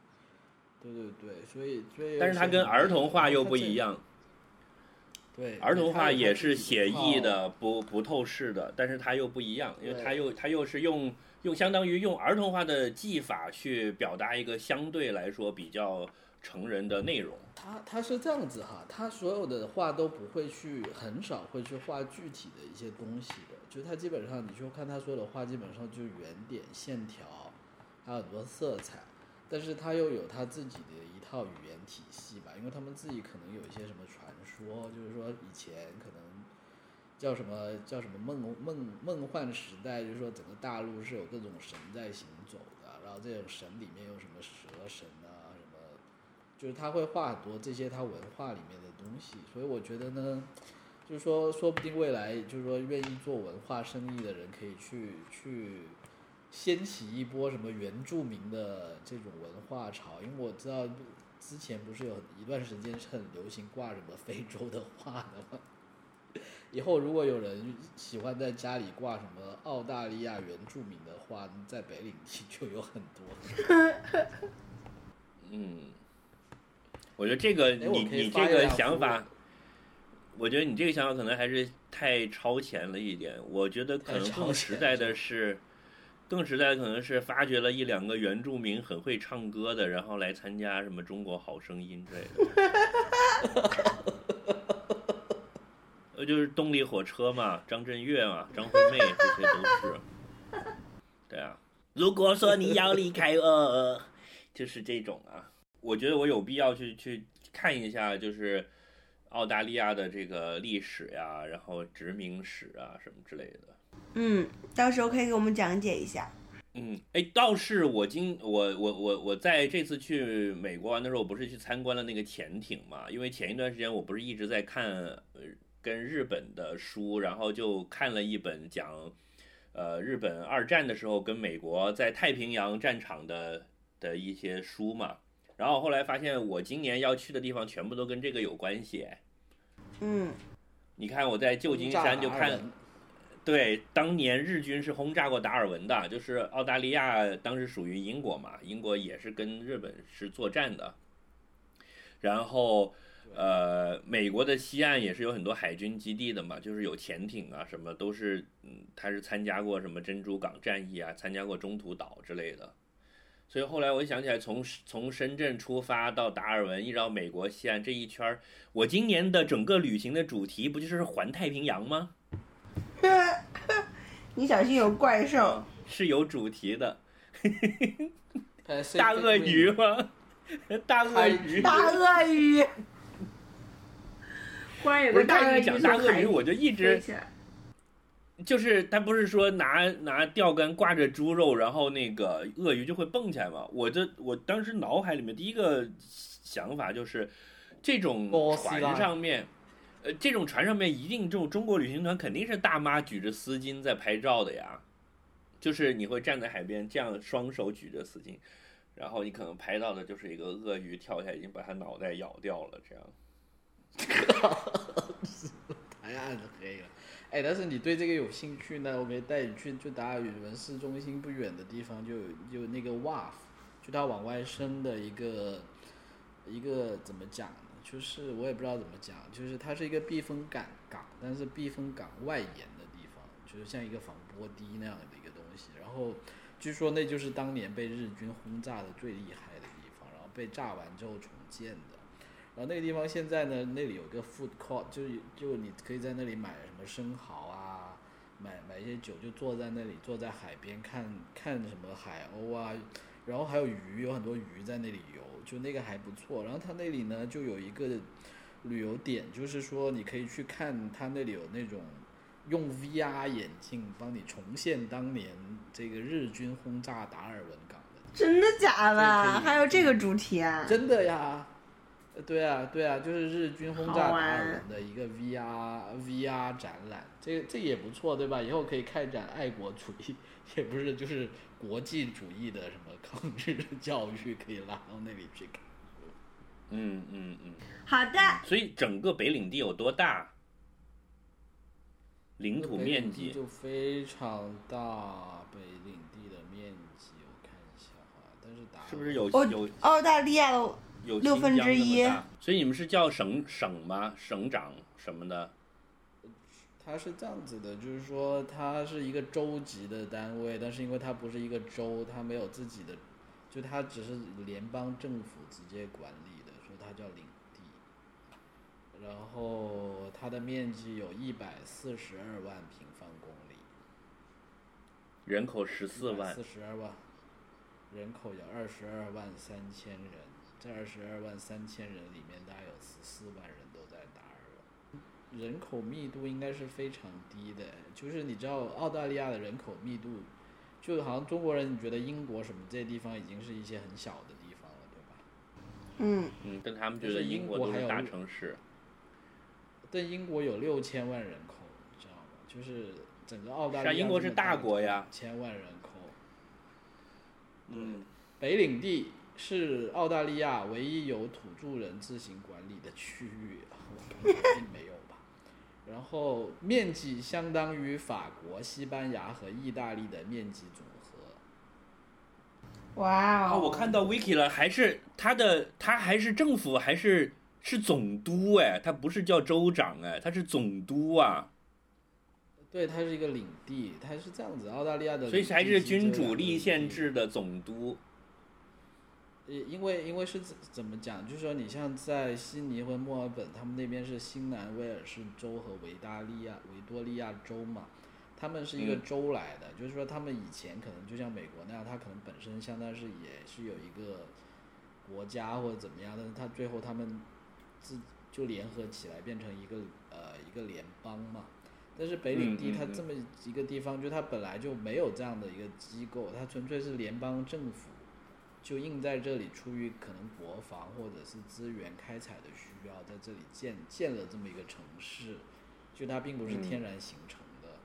对对对，所以所以但是它跟儿童画又不一样。样，对，儿童画也是写意的。不不透视的，但是它又不一样，因为对它又它又是用用相当于用儿童画的技法去表达一个相对来说比较成人的内容。他他是这样子哈，他所有的画都不会去，很少会去画具体的一些东西的，就他基本上你就看他所有的画，基本上就是圆点、线条，还有很多色彩，但是他又有他自己的一套语言体系吧，因为他们自己可能有一些什么传说，就是说以前可能叫什么叫什么梦梦梦幻时代，就是说整个大陆是有各种神在行走的，然后这种神里面有什么蛇神啊，什么，就是他会画很多这些他文化里面的东西，所以我觉得呢，就是说说不定未来就是说愿意做文化生意的人可以去去掀起一波什么原住民的这种文化潮，因为我知道之前不是有一段时间是很流行挂什么非洲的画的吗？以后如果有人喜欢在家里挂什么澳大利亚原住民的画，在北领地就有很多。嗯，我觉得这个你你这个想法，我觉得你这个想法可能还是太超前了一点。我觉得可能超更实在的是，更实在的可能是发掘了一两个原住民很会唱歌的，然后来参加什么中国好声音之类的。呃，就是动力火车嘛，张震岳嘛，张惠妹这些都是。对啊，如果说你要离开我，就是这种啊。我觉得我有必要去去看一下，就是澳大利亚的这个历史呀，然后殖民史啊什么之类的。嗯，到时候可以给我们讲解一下。嗯，哎，倒是我今我我我我在这次去美国玩的时候，我不是去参观了那个潜艇嘛？因为前一段时间我不是一直在看呃跟日本的书，然后就看了一本讲呃日本二战的时候跟美国在太平洋战场的的一些书嘛。然后后来发现我今年要去的地方全部都跟这个有关系。哎嗯你看我在旧金山就看。对，当年日军是轰炸过达尔文的，就是澳大利亚当时属于英国嘛，英国也是跟日本是作战的。然后，呃，美国的西岸也是有很多海军基地的嘛，就是有潜艇啊，什么都是，嗯，他是参加过什么珍珠港战役啊，参加过中途岛之类的。所以后来我想起来从，从深圳出发到达尔文，一直到美国西岸这一圈儿，我今年的整个旅行的主题不就是环太平洋吗？你小心有怪兽。是有主题的，大 大鳄鱼吗？大鳄鱼，大鳄鱼。不是大鳄鱼讲大鳄鱼，我就一直就是他不是说拿拿钓竿挂着猪肉，然后那个鳄鱼就会蹦起来吗？我这我当时脑海里面第一个想法就是，这种船上面，呃，这种船上面一定这种中国旅行团肯定是大妈举着丝巾在拍照的呀，就是你会站在海边这样双手举着丝巾，然后你可能拍到的就是一个鳄鱼跳下来已经把它脑袋咬掉了，这样。太暗黑了，哎，但是你对这个有兴趣呢，我可以带你去，就达尔文市中心不远的地方就有就那个 WAF，就它往外伸的一个一个怎么讲呢？就是我也不知道怎么讲，就是它是一个避风港港，但是避风港外延的地方，就是像一个防波堤那样的一个东西。然后据说那就是当年被日军轰炸的最厉害的地方，然后被炸完之后重建的。然后那个地方现在呢，那里有个 food court，就就你可以在那里买什么生蚝啊，买买一些酒，就坐在那里，坐在海边看看什么海鸥啊，然后还有鱼，有很多鱼在那里游，就那个还不错。然后它那里呢就有一个旅游点，就是说你可以去看它那里有那种用 VR 眼镜帮你重现当年这个日军轰炸达尔文港的。真的假的？还有这个主题啊？真的呀，呃对啊，对啊，就是日军轰炸达好玩尔文的一个 VR VR 展览，这这也不错，对吧？以后可以开展爱国主义，也不是就是国际主义的什么抗日教育，可以拉到那里去看。嗯嗯嗯。好的，所以整个北领地有多大？领土面积就非常大，北领地的面积我看一下啊，但是达是不是有哦有澳大利亚的有六分之一所以你们是叫省省吗？省长什么的？它是这样子的，就是说它是一个州级的单位，但是因为它不是一个州，它没有自己的，就它只是联邦政府直接管理的，所以它叫领地。然后它的面积有一百四十二万平方公里，人口十四万四，十二万，人口有二十二万三千人，这二十二万三千人里面，大概有十四万人都在达尔文，人口密度应该是非常低的。就是你知道澳大利亚的人口密度，就好像中国人你觉得英国什么这些地方已经是一些很小的地方了，对吧？嗯，嗯，但他们觉就是得英国还有都是大城市。但英国有六千万人口，你知道吗？就是整个澳大利亚英国是大国呀千万人口。嗯，北领地是澳大利亚唯一由土著人自行管理的区域，我感觉并没有吧。然后面积相当于法国、西班牙和意大利的面积总和。哇啊，哦！我看到 wiki 了，还是他的，他还是政府，还是是总督哎，他不是叫州长哎，他是总督啊，对，它是一个领地，它是这样子，澳大利亚的所以还是君主立宪制的总督。呃，因为因为是怎怎么讲，就是说你像在悉尼和墨尔本，他们那边是新南威尔士州和维大利亚维多利亚州嘛，他们是一个嗯州来的，就是说他们以前可能就像美国那样，他可能本身相当是也是有一个国家或者怎么样，但是它最后他们自就联合起来变成一个呃一个联邦嘛。但是北领地它这么一个地方，就它本来就没有这样的一个机构，它纯粹是联邦政府就硬在这里，出于可能国防或者是资源开采的需要，在这里建建了这么一个城市，就它并不是嗯天然形成的。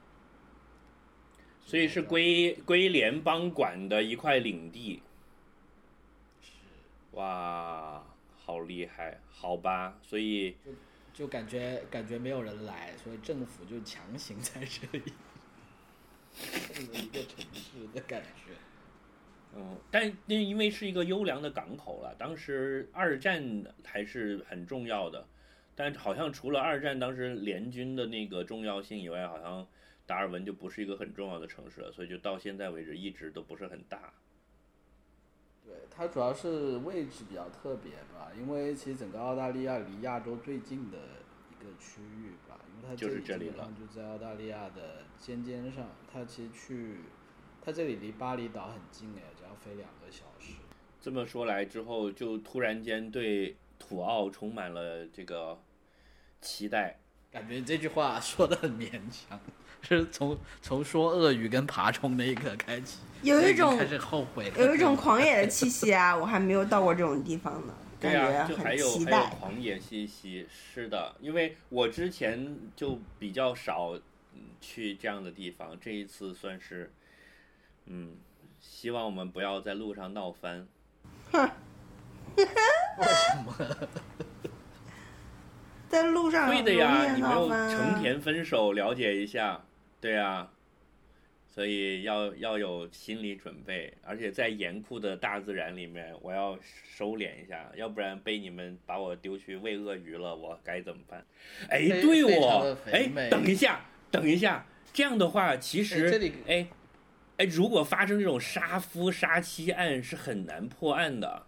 所以是归归联邦管的一块领地。哇，好厉害，好吧，所以就感觉感觉没有人来，所以政府就强行在这里 建了一个城市的感觉。嗯，但那因为是一个优良的港口了，当时二战还是很重要的，但好像除了二战当时联军的那个重要性以外，好像达尔文就不是一个很重要的城市了，所以就到现在为止一直都不是很大。对，它主要是位置比较特别吧，因为其实整个澳大利亚离亚洲最近的一个区域吧，因为它就是这里这里基本上就在澳大利亚的尖尖上，它其实去，它这里离巴厘岛很近哎，飞两个小时。这么说来之后，就突然间对土澳充满了这个期待。感觉这句话说的很勉强，是从从说鳄鱼跟爬虫那一刻开始，有一种开始后悔，有一种 狂野的气息啊！我还没有到过这种地方呢，感对啊，就觉还有还有很期待。狂野气息，是的，因为我之前就比较少嗯去这样的地方，这一次算是，嗯，希望我们不要在路上闹翻。为什么？在路上对的呀，你没有闹翻啊。成田分手，了解一下，对呀，所以要要有心理准备，而且在严酷的大自然里面，我要收敛一下，要不然被你们把我丢去喂鳄鱼了，我该怎么办？哎，对我哎，等一下，等一下，这样的话，其实，哎，哎，如果发生这种杀夫杀妻案，是很难破案的。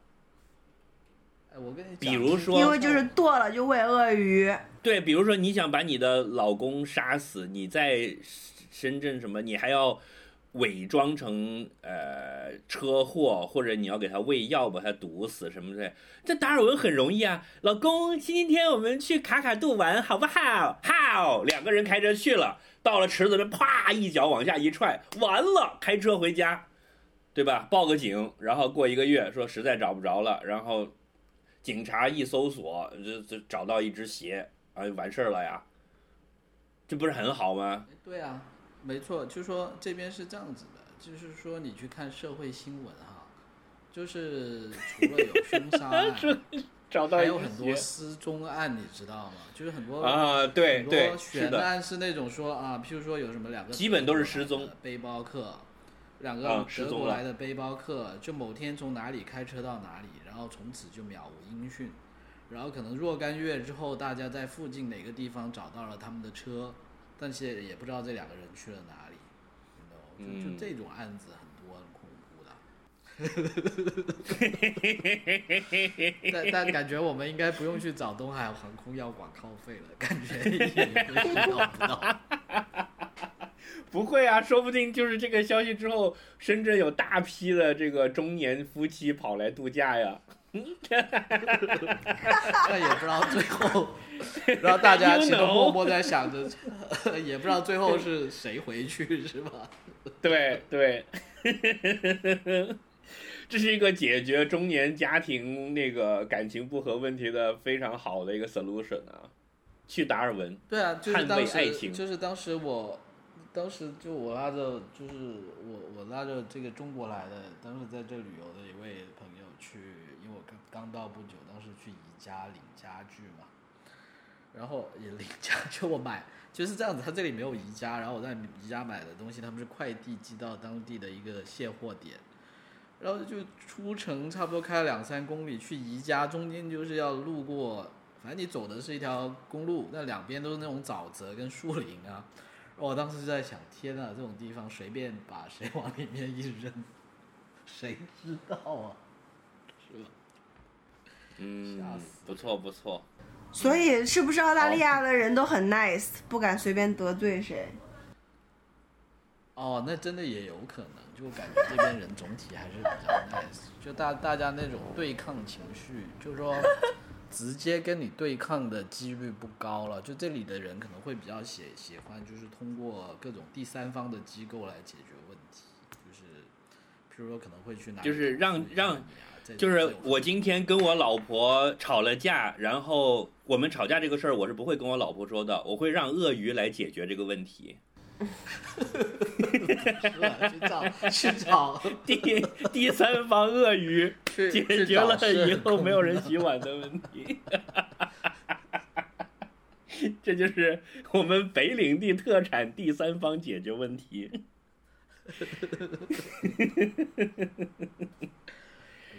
哎，我跟你讲，比如说因为就是剁了就喂鳄鱼，对，比如说你想把你的老公杀死，你在深圳什么，你还要伪装成呃车祸，或者你要给他喂药把他毒死什么的。这达尔文很容易啊，老公，今天我们去卡卡杜玩好不好？好，两个人开车去了，到了池子边，啪一脚往下一踹，完了，开车回家，对吧？报个警，然后过一个月说实在找不着了，然后警察一搜索，这这找到一只鞋，啊，完事儿了呀，这不是很好吗？哎对啊，没错，就说这边是这样子的，就是说你去看社会新闻哈，就是除了有凶杀案，找到还有很多失踪案，你知道吗？就是很多啊，对很对，多是的，悬案是那种说啊，譬如说有什么两个基本都是失踪的背包客，两啊个德国来的背包客，就某天从哪里开车到哪里，然后从此就渺无音讯，然后可能若干月之后，大家在附近哪个地方找到了他们的车，但是也不知道这两个人去了哪里，就嗯。就这种案子很。但但感觉我们应该不用去找东海航空要广告费了，感觉也会要不到。不会啊，说不定就是这个消息之后，深圳有大批的这个中年夫妻跑来度假呀。那也不知道最后，然后大家其实默默在想着，也不知道最后是谁回去，是吧？对对，这是一个解决中年家庭那个感情不和问题的非常好的一个 solution 啊。去达尔文，对啊，就是捍当时，卫爱情就是当时我，当时就我拉着，就是我我拉着这个中国来的，当时在这旅游的一位朋友去，因为我刚刚到不久，当时去宜家领家具嘛，然后也领家具，我买就是这样子，他这里没有宜家，然后我在宜家买的东西，他们是快递寄到当地的一个卸货点。然后就出城，差不多开了两三公里，去宜家，中间就是要路过，反正你走的是一条公路，那两边都是那种沼泽跟树林啊。我当时就在想，天呐，这种地方随便把谁往里面一扔，谁知道啊？是吧？嗯吓死，不错不错。所以是不是澳大利亚的人都很 nice，不敢随便得罪谁？哦，那真的也有可能，就感觉这边人总体还是比较 nice，就大大家那种对抗情绪，就是说直接跟你对抗的几率不高了。就这里的人可能会比较喜喜欢，就是通过各种第三方的机构来解决问题，就是譬如说可能会去哪就是让让就是我今天跟我老婆吵了架，然后我们吵架这个事儿，我是不会跟我老婆说的，我会让鳄鱼来解决这个问题。去找去找第第三方鳄鱼解决了以后没有人洗碗的问题。这就是我们北领地特产第三方解决问题。不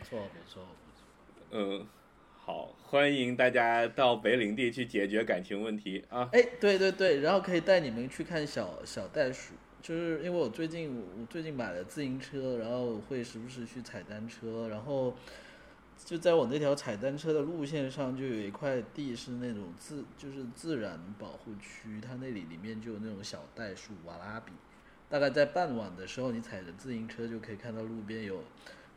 错不错不错。嗯，好，欢迎大家到北领地去解决感情问题啊！哎，对对对，然后可以带你们去看小小袋鼠，就是因为我最近我最近买了自行车，然后会时不时去踩单车，然后就在我那条踩单车的路线上，就有一块地是那种自就是自然保护区，它那里里面就有那种小袋鼠瓦拉比，大概在傍晚的时候，你踩着自行车就可以看到路边有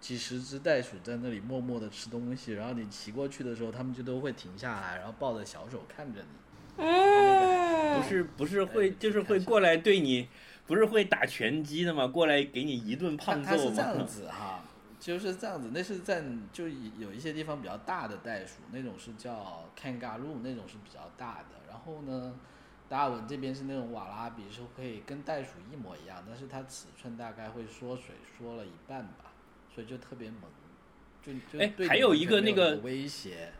几十只袋鼠在那里默默的吃东西，然后你骑过去的时候，它们就都会停下来，然后抱着小手看着你。嗯，不是不是会就是会过来对你，不是会打拳击的吗？过来给你一顿胖揍它是这样？子哈，就是这样子。那是在就有一些地方比较大的袋鼠，那种是叫 kangaroo，那种是比较大的。然后呢，达尔文这边是那种瓦拉比，是会跟袋鼠一模一样，但是它尺寸大概会缩水缩了一半吧，所以就特别萌。就就哎对还有一个那个威胁，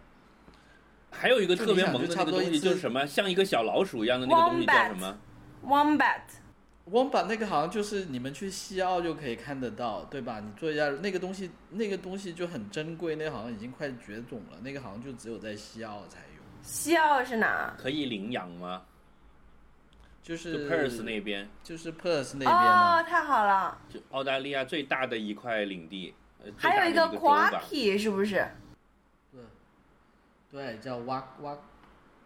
还有一个特别萌的东西，就是什么，像一个小老鼠一样的那个东西叫什么？Wombat，Wombat 那个好像就是你们去西澳就可以看得到，对吧？你做一下那个东西，那个东西就很珍贵，那个好像已经快绝种了，那个好像就只有在西澳才有，西澳是哪？可以领养吗？就就是 Perth 那边，就是 Perth 那边哦，太好了，就澳大利亚最大的一块领地，还有一个大的个州吧。Quacky 是不是？对，对，叫哇哇，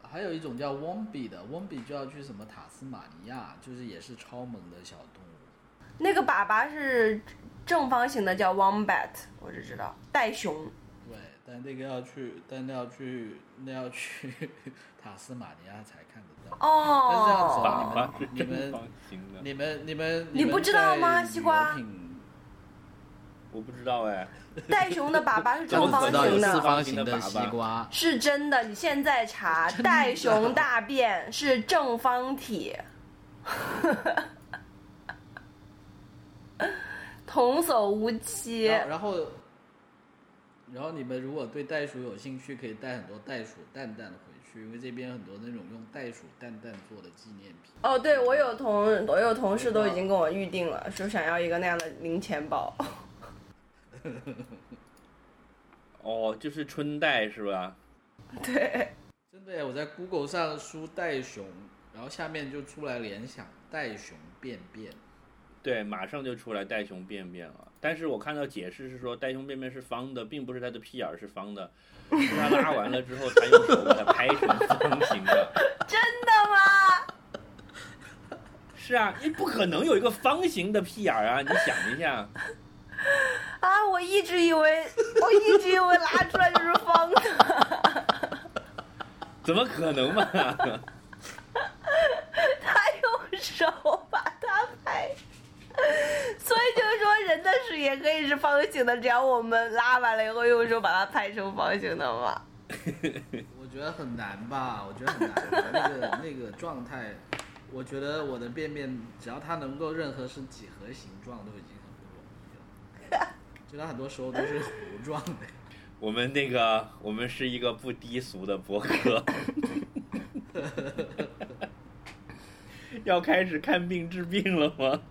还有一种叫 Wombi 的，Wombi 就要去什么塔斯马尼亚，就是也是超萌的小动物。那个粑粑是正方形的，叫 Wombat，我只知道袋熊。对，但那个要去，但那要去，那要去 塔斯马尼亚才看得到。但是这样子你们正方形的，你们你们你不知道吗西瓜？我不知道哎。袋熊的粑粑是 正方形的，四方形的西瓜，是真的。你现在查袋熊大便是正方体，童叟无欺。然后然后，你们如果对袋鼠有兴趣，可以带很多袋鼠蛋蛋回去，因为这边很多那种用袋鼠蛋蛋做的纪念品。哦，对，我有同我有同事都已经跟我预定了，说想要一个那样的零钱包。哦，就是春袋是吧？对，真的耶，我在 Google 上输袋熊，然后下面就出来联想袋熊便便。对，马上就出来袋熊便便了。但是我看到解释是说袋熊便便是方的，并不是它的屁眼儿是方的，是它拉完了之后，他用手把它拍成方形的。真的吗？是啊，你不可能有一个方形的屁眼儿啊！你想一下，啊，我一直以为，我一直以为拉出来就是方的。怎么可能嘛？他用手把它拍，所以就是说也可以是方形的，只要我们拉完了以后用手把它拍成方形的嘛。我觉得很难吧？我觉得很难，那个 那个状态，我觉得我的便便只要它能够任何是几何形状，都已经很不容易了。就它很多时候都是糊状的。我们那个，我们是一个不低俗的博客，要开始看病治病了吗？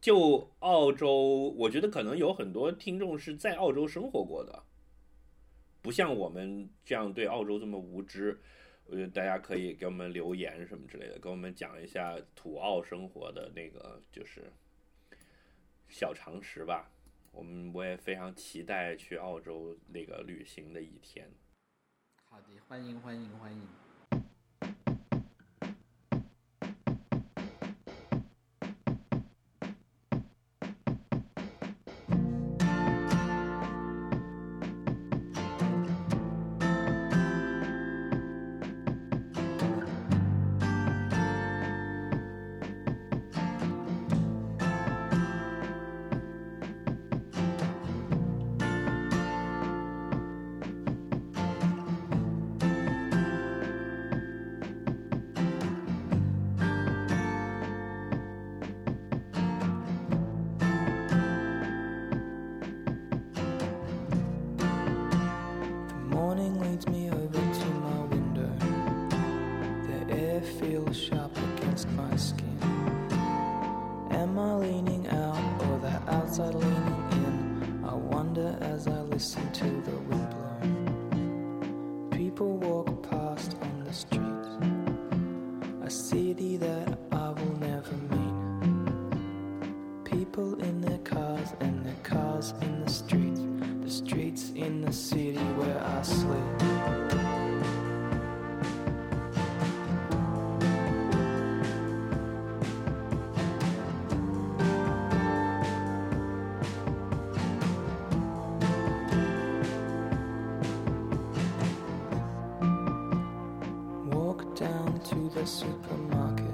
就澳洲，我觉得可能有很多听众是在澳洲生活过的，不像我们这样对澳洲这么无知。我觉得大家可以给我们留言什么之类的，跟我们讲一下土澳生活的那个就是小常识吧。我们我也非常期待去澳洲那个旅行的一天。好的，欢迎欢迎欢迎。Supermarket.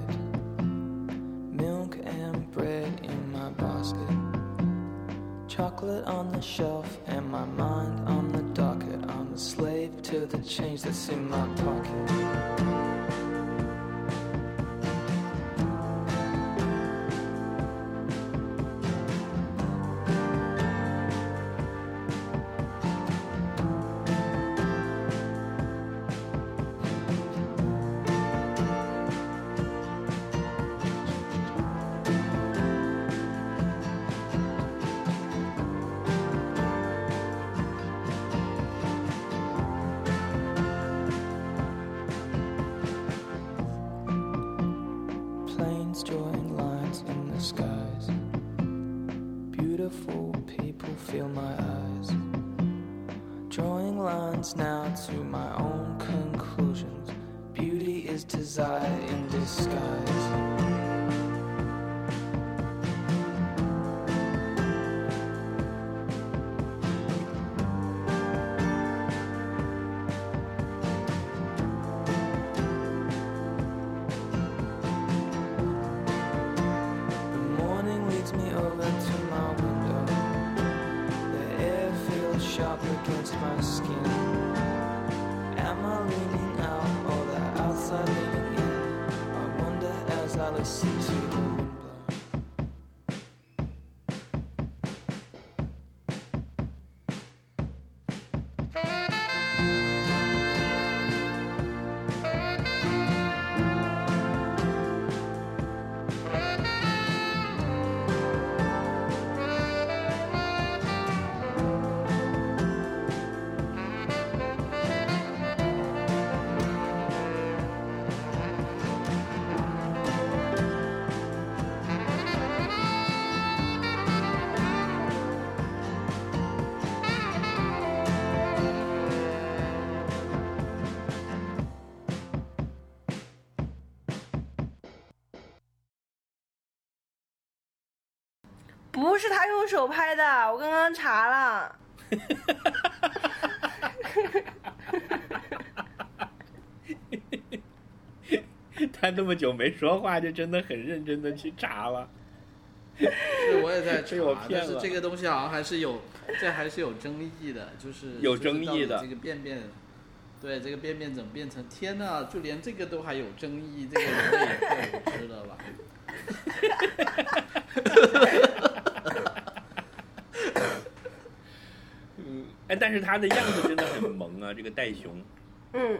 Milk and bread in my basket. Chocolate on the shelf and my mind on the docket. I'm a slave to the change that's in my pocket. Christ. 用手拍的，我刚刚查了。他那么久没说话，就真的很认真的去查了。是我也在 查，骗但是这个东西好像还是有，这还是有争议的，就是有争议的这个便便，对这个便便怎么变成天呐，就连这个都还有争议，这个人类也太无知了吧？嗯，哎，但是他的样子真的很萌啊，这个袋熊。嗯，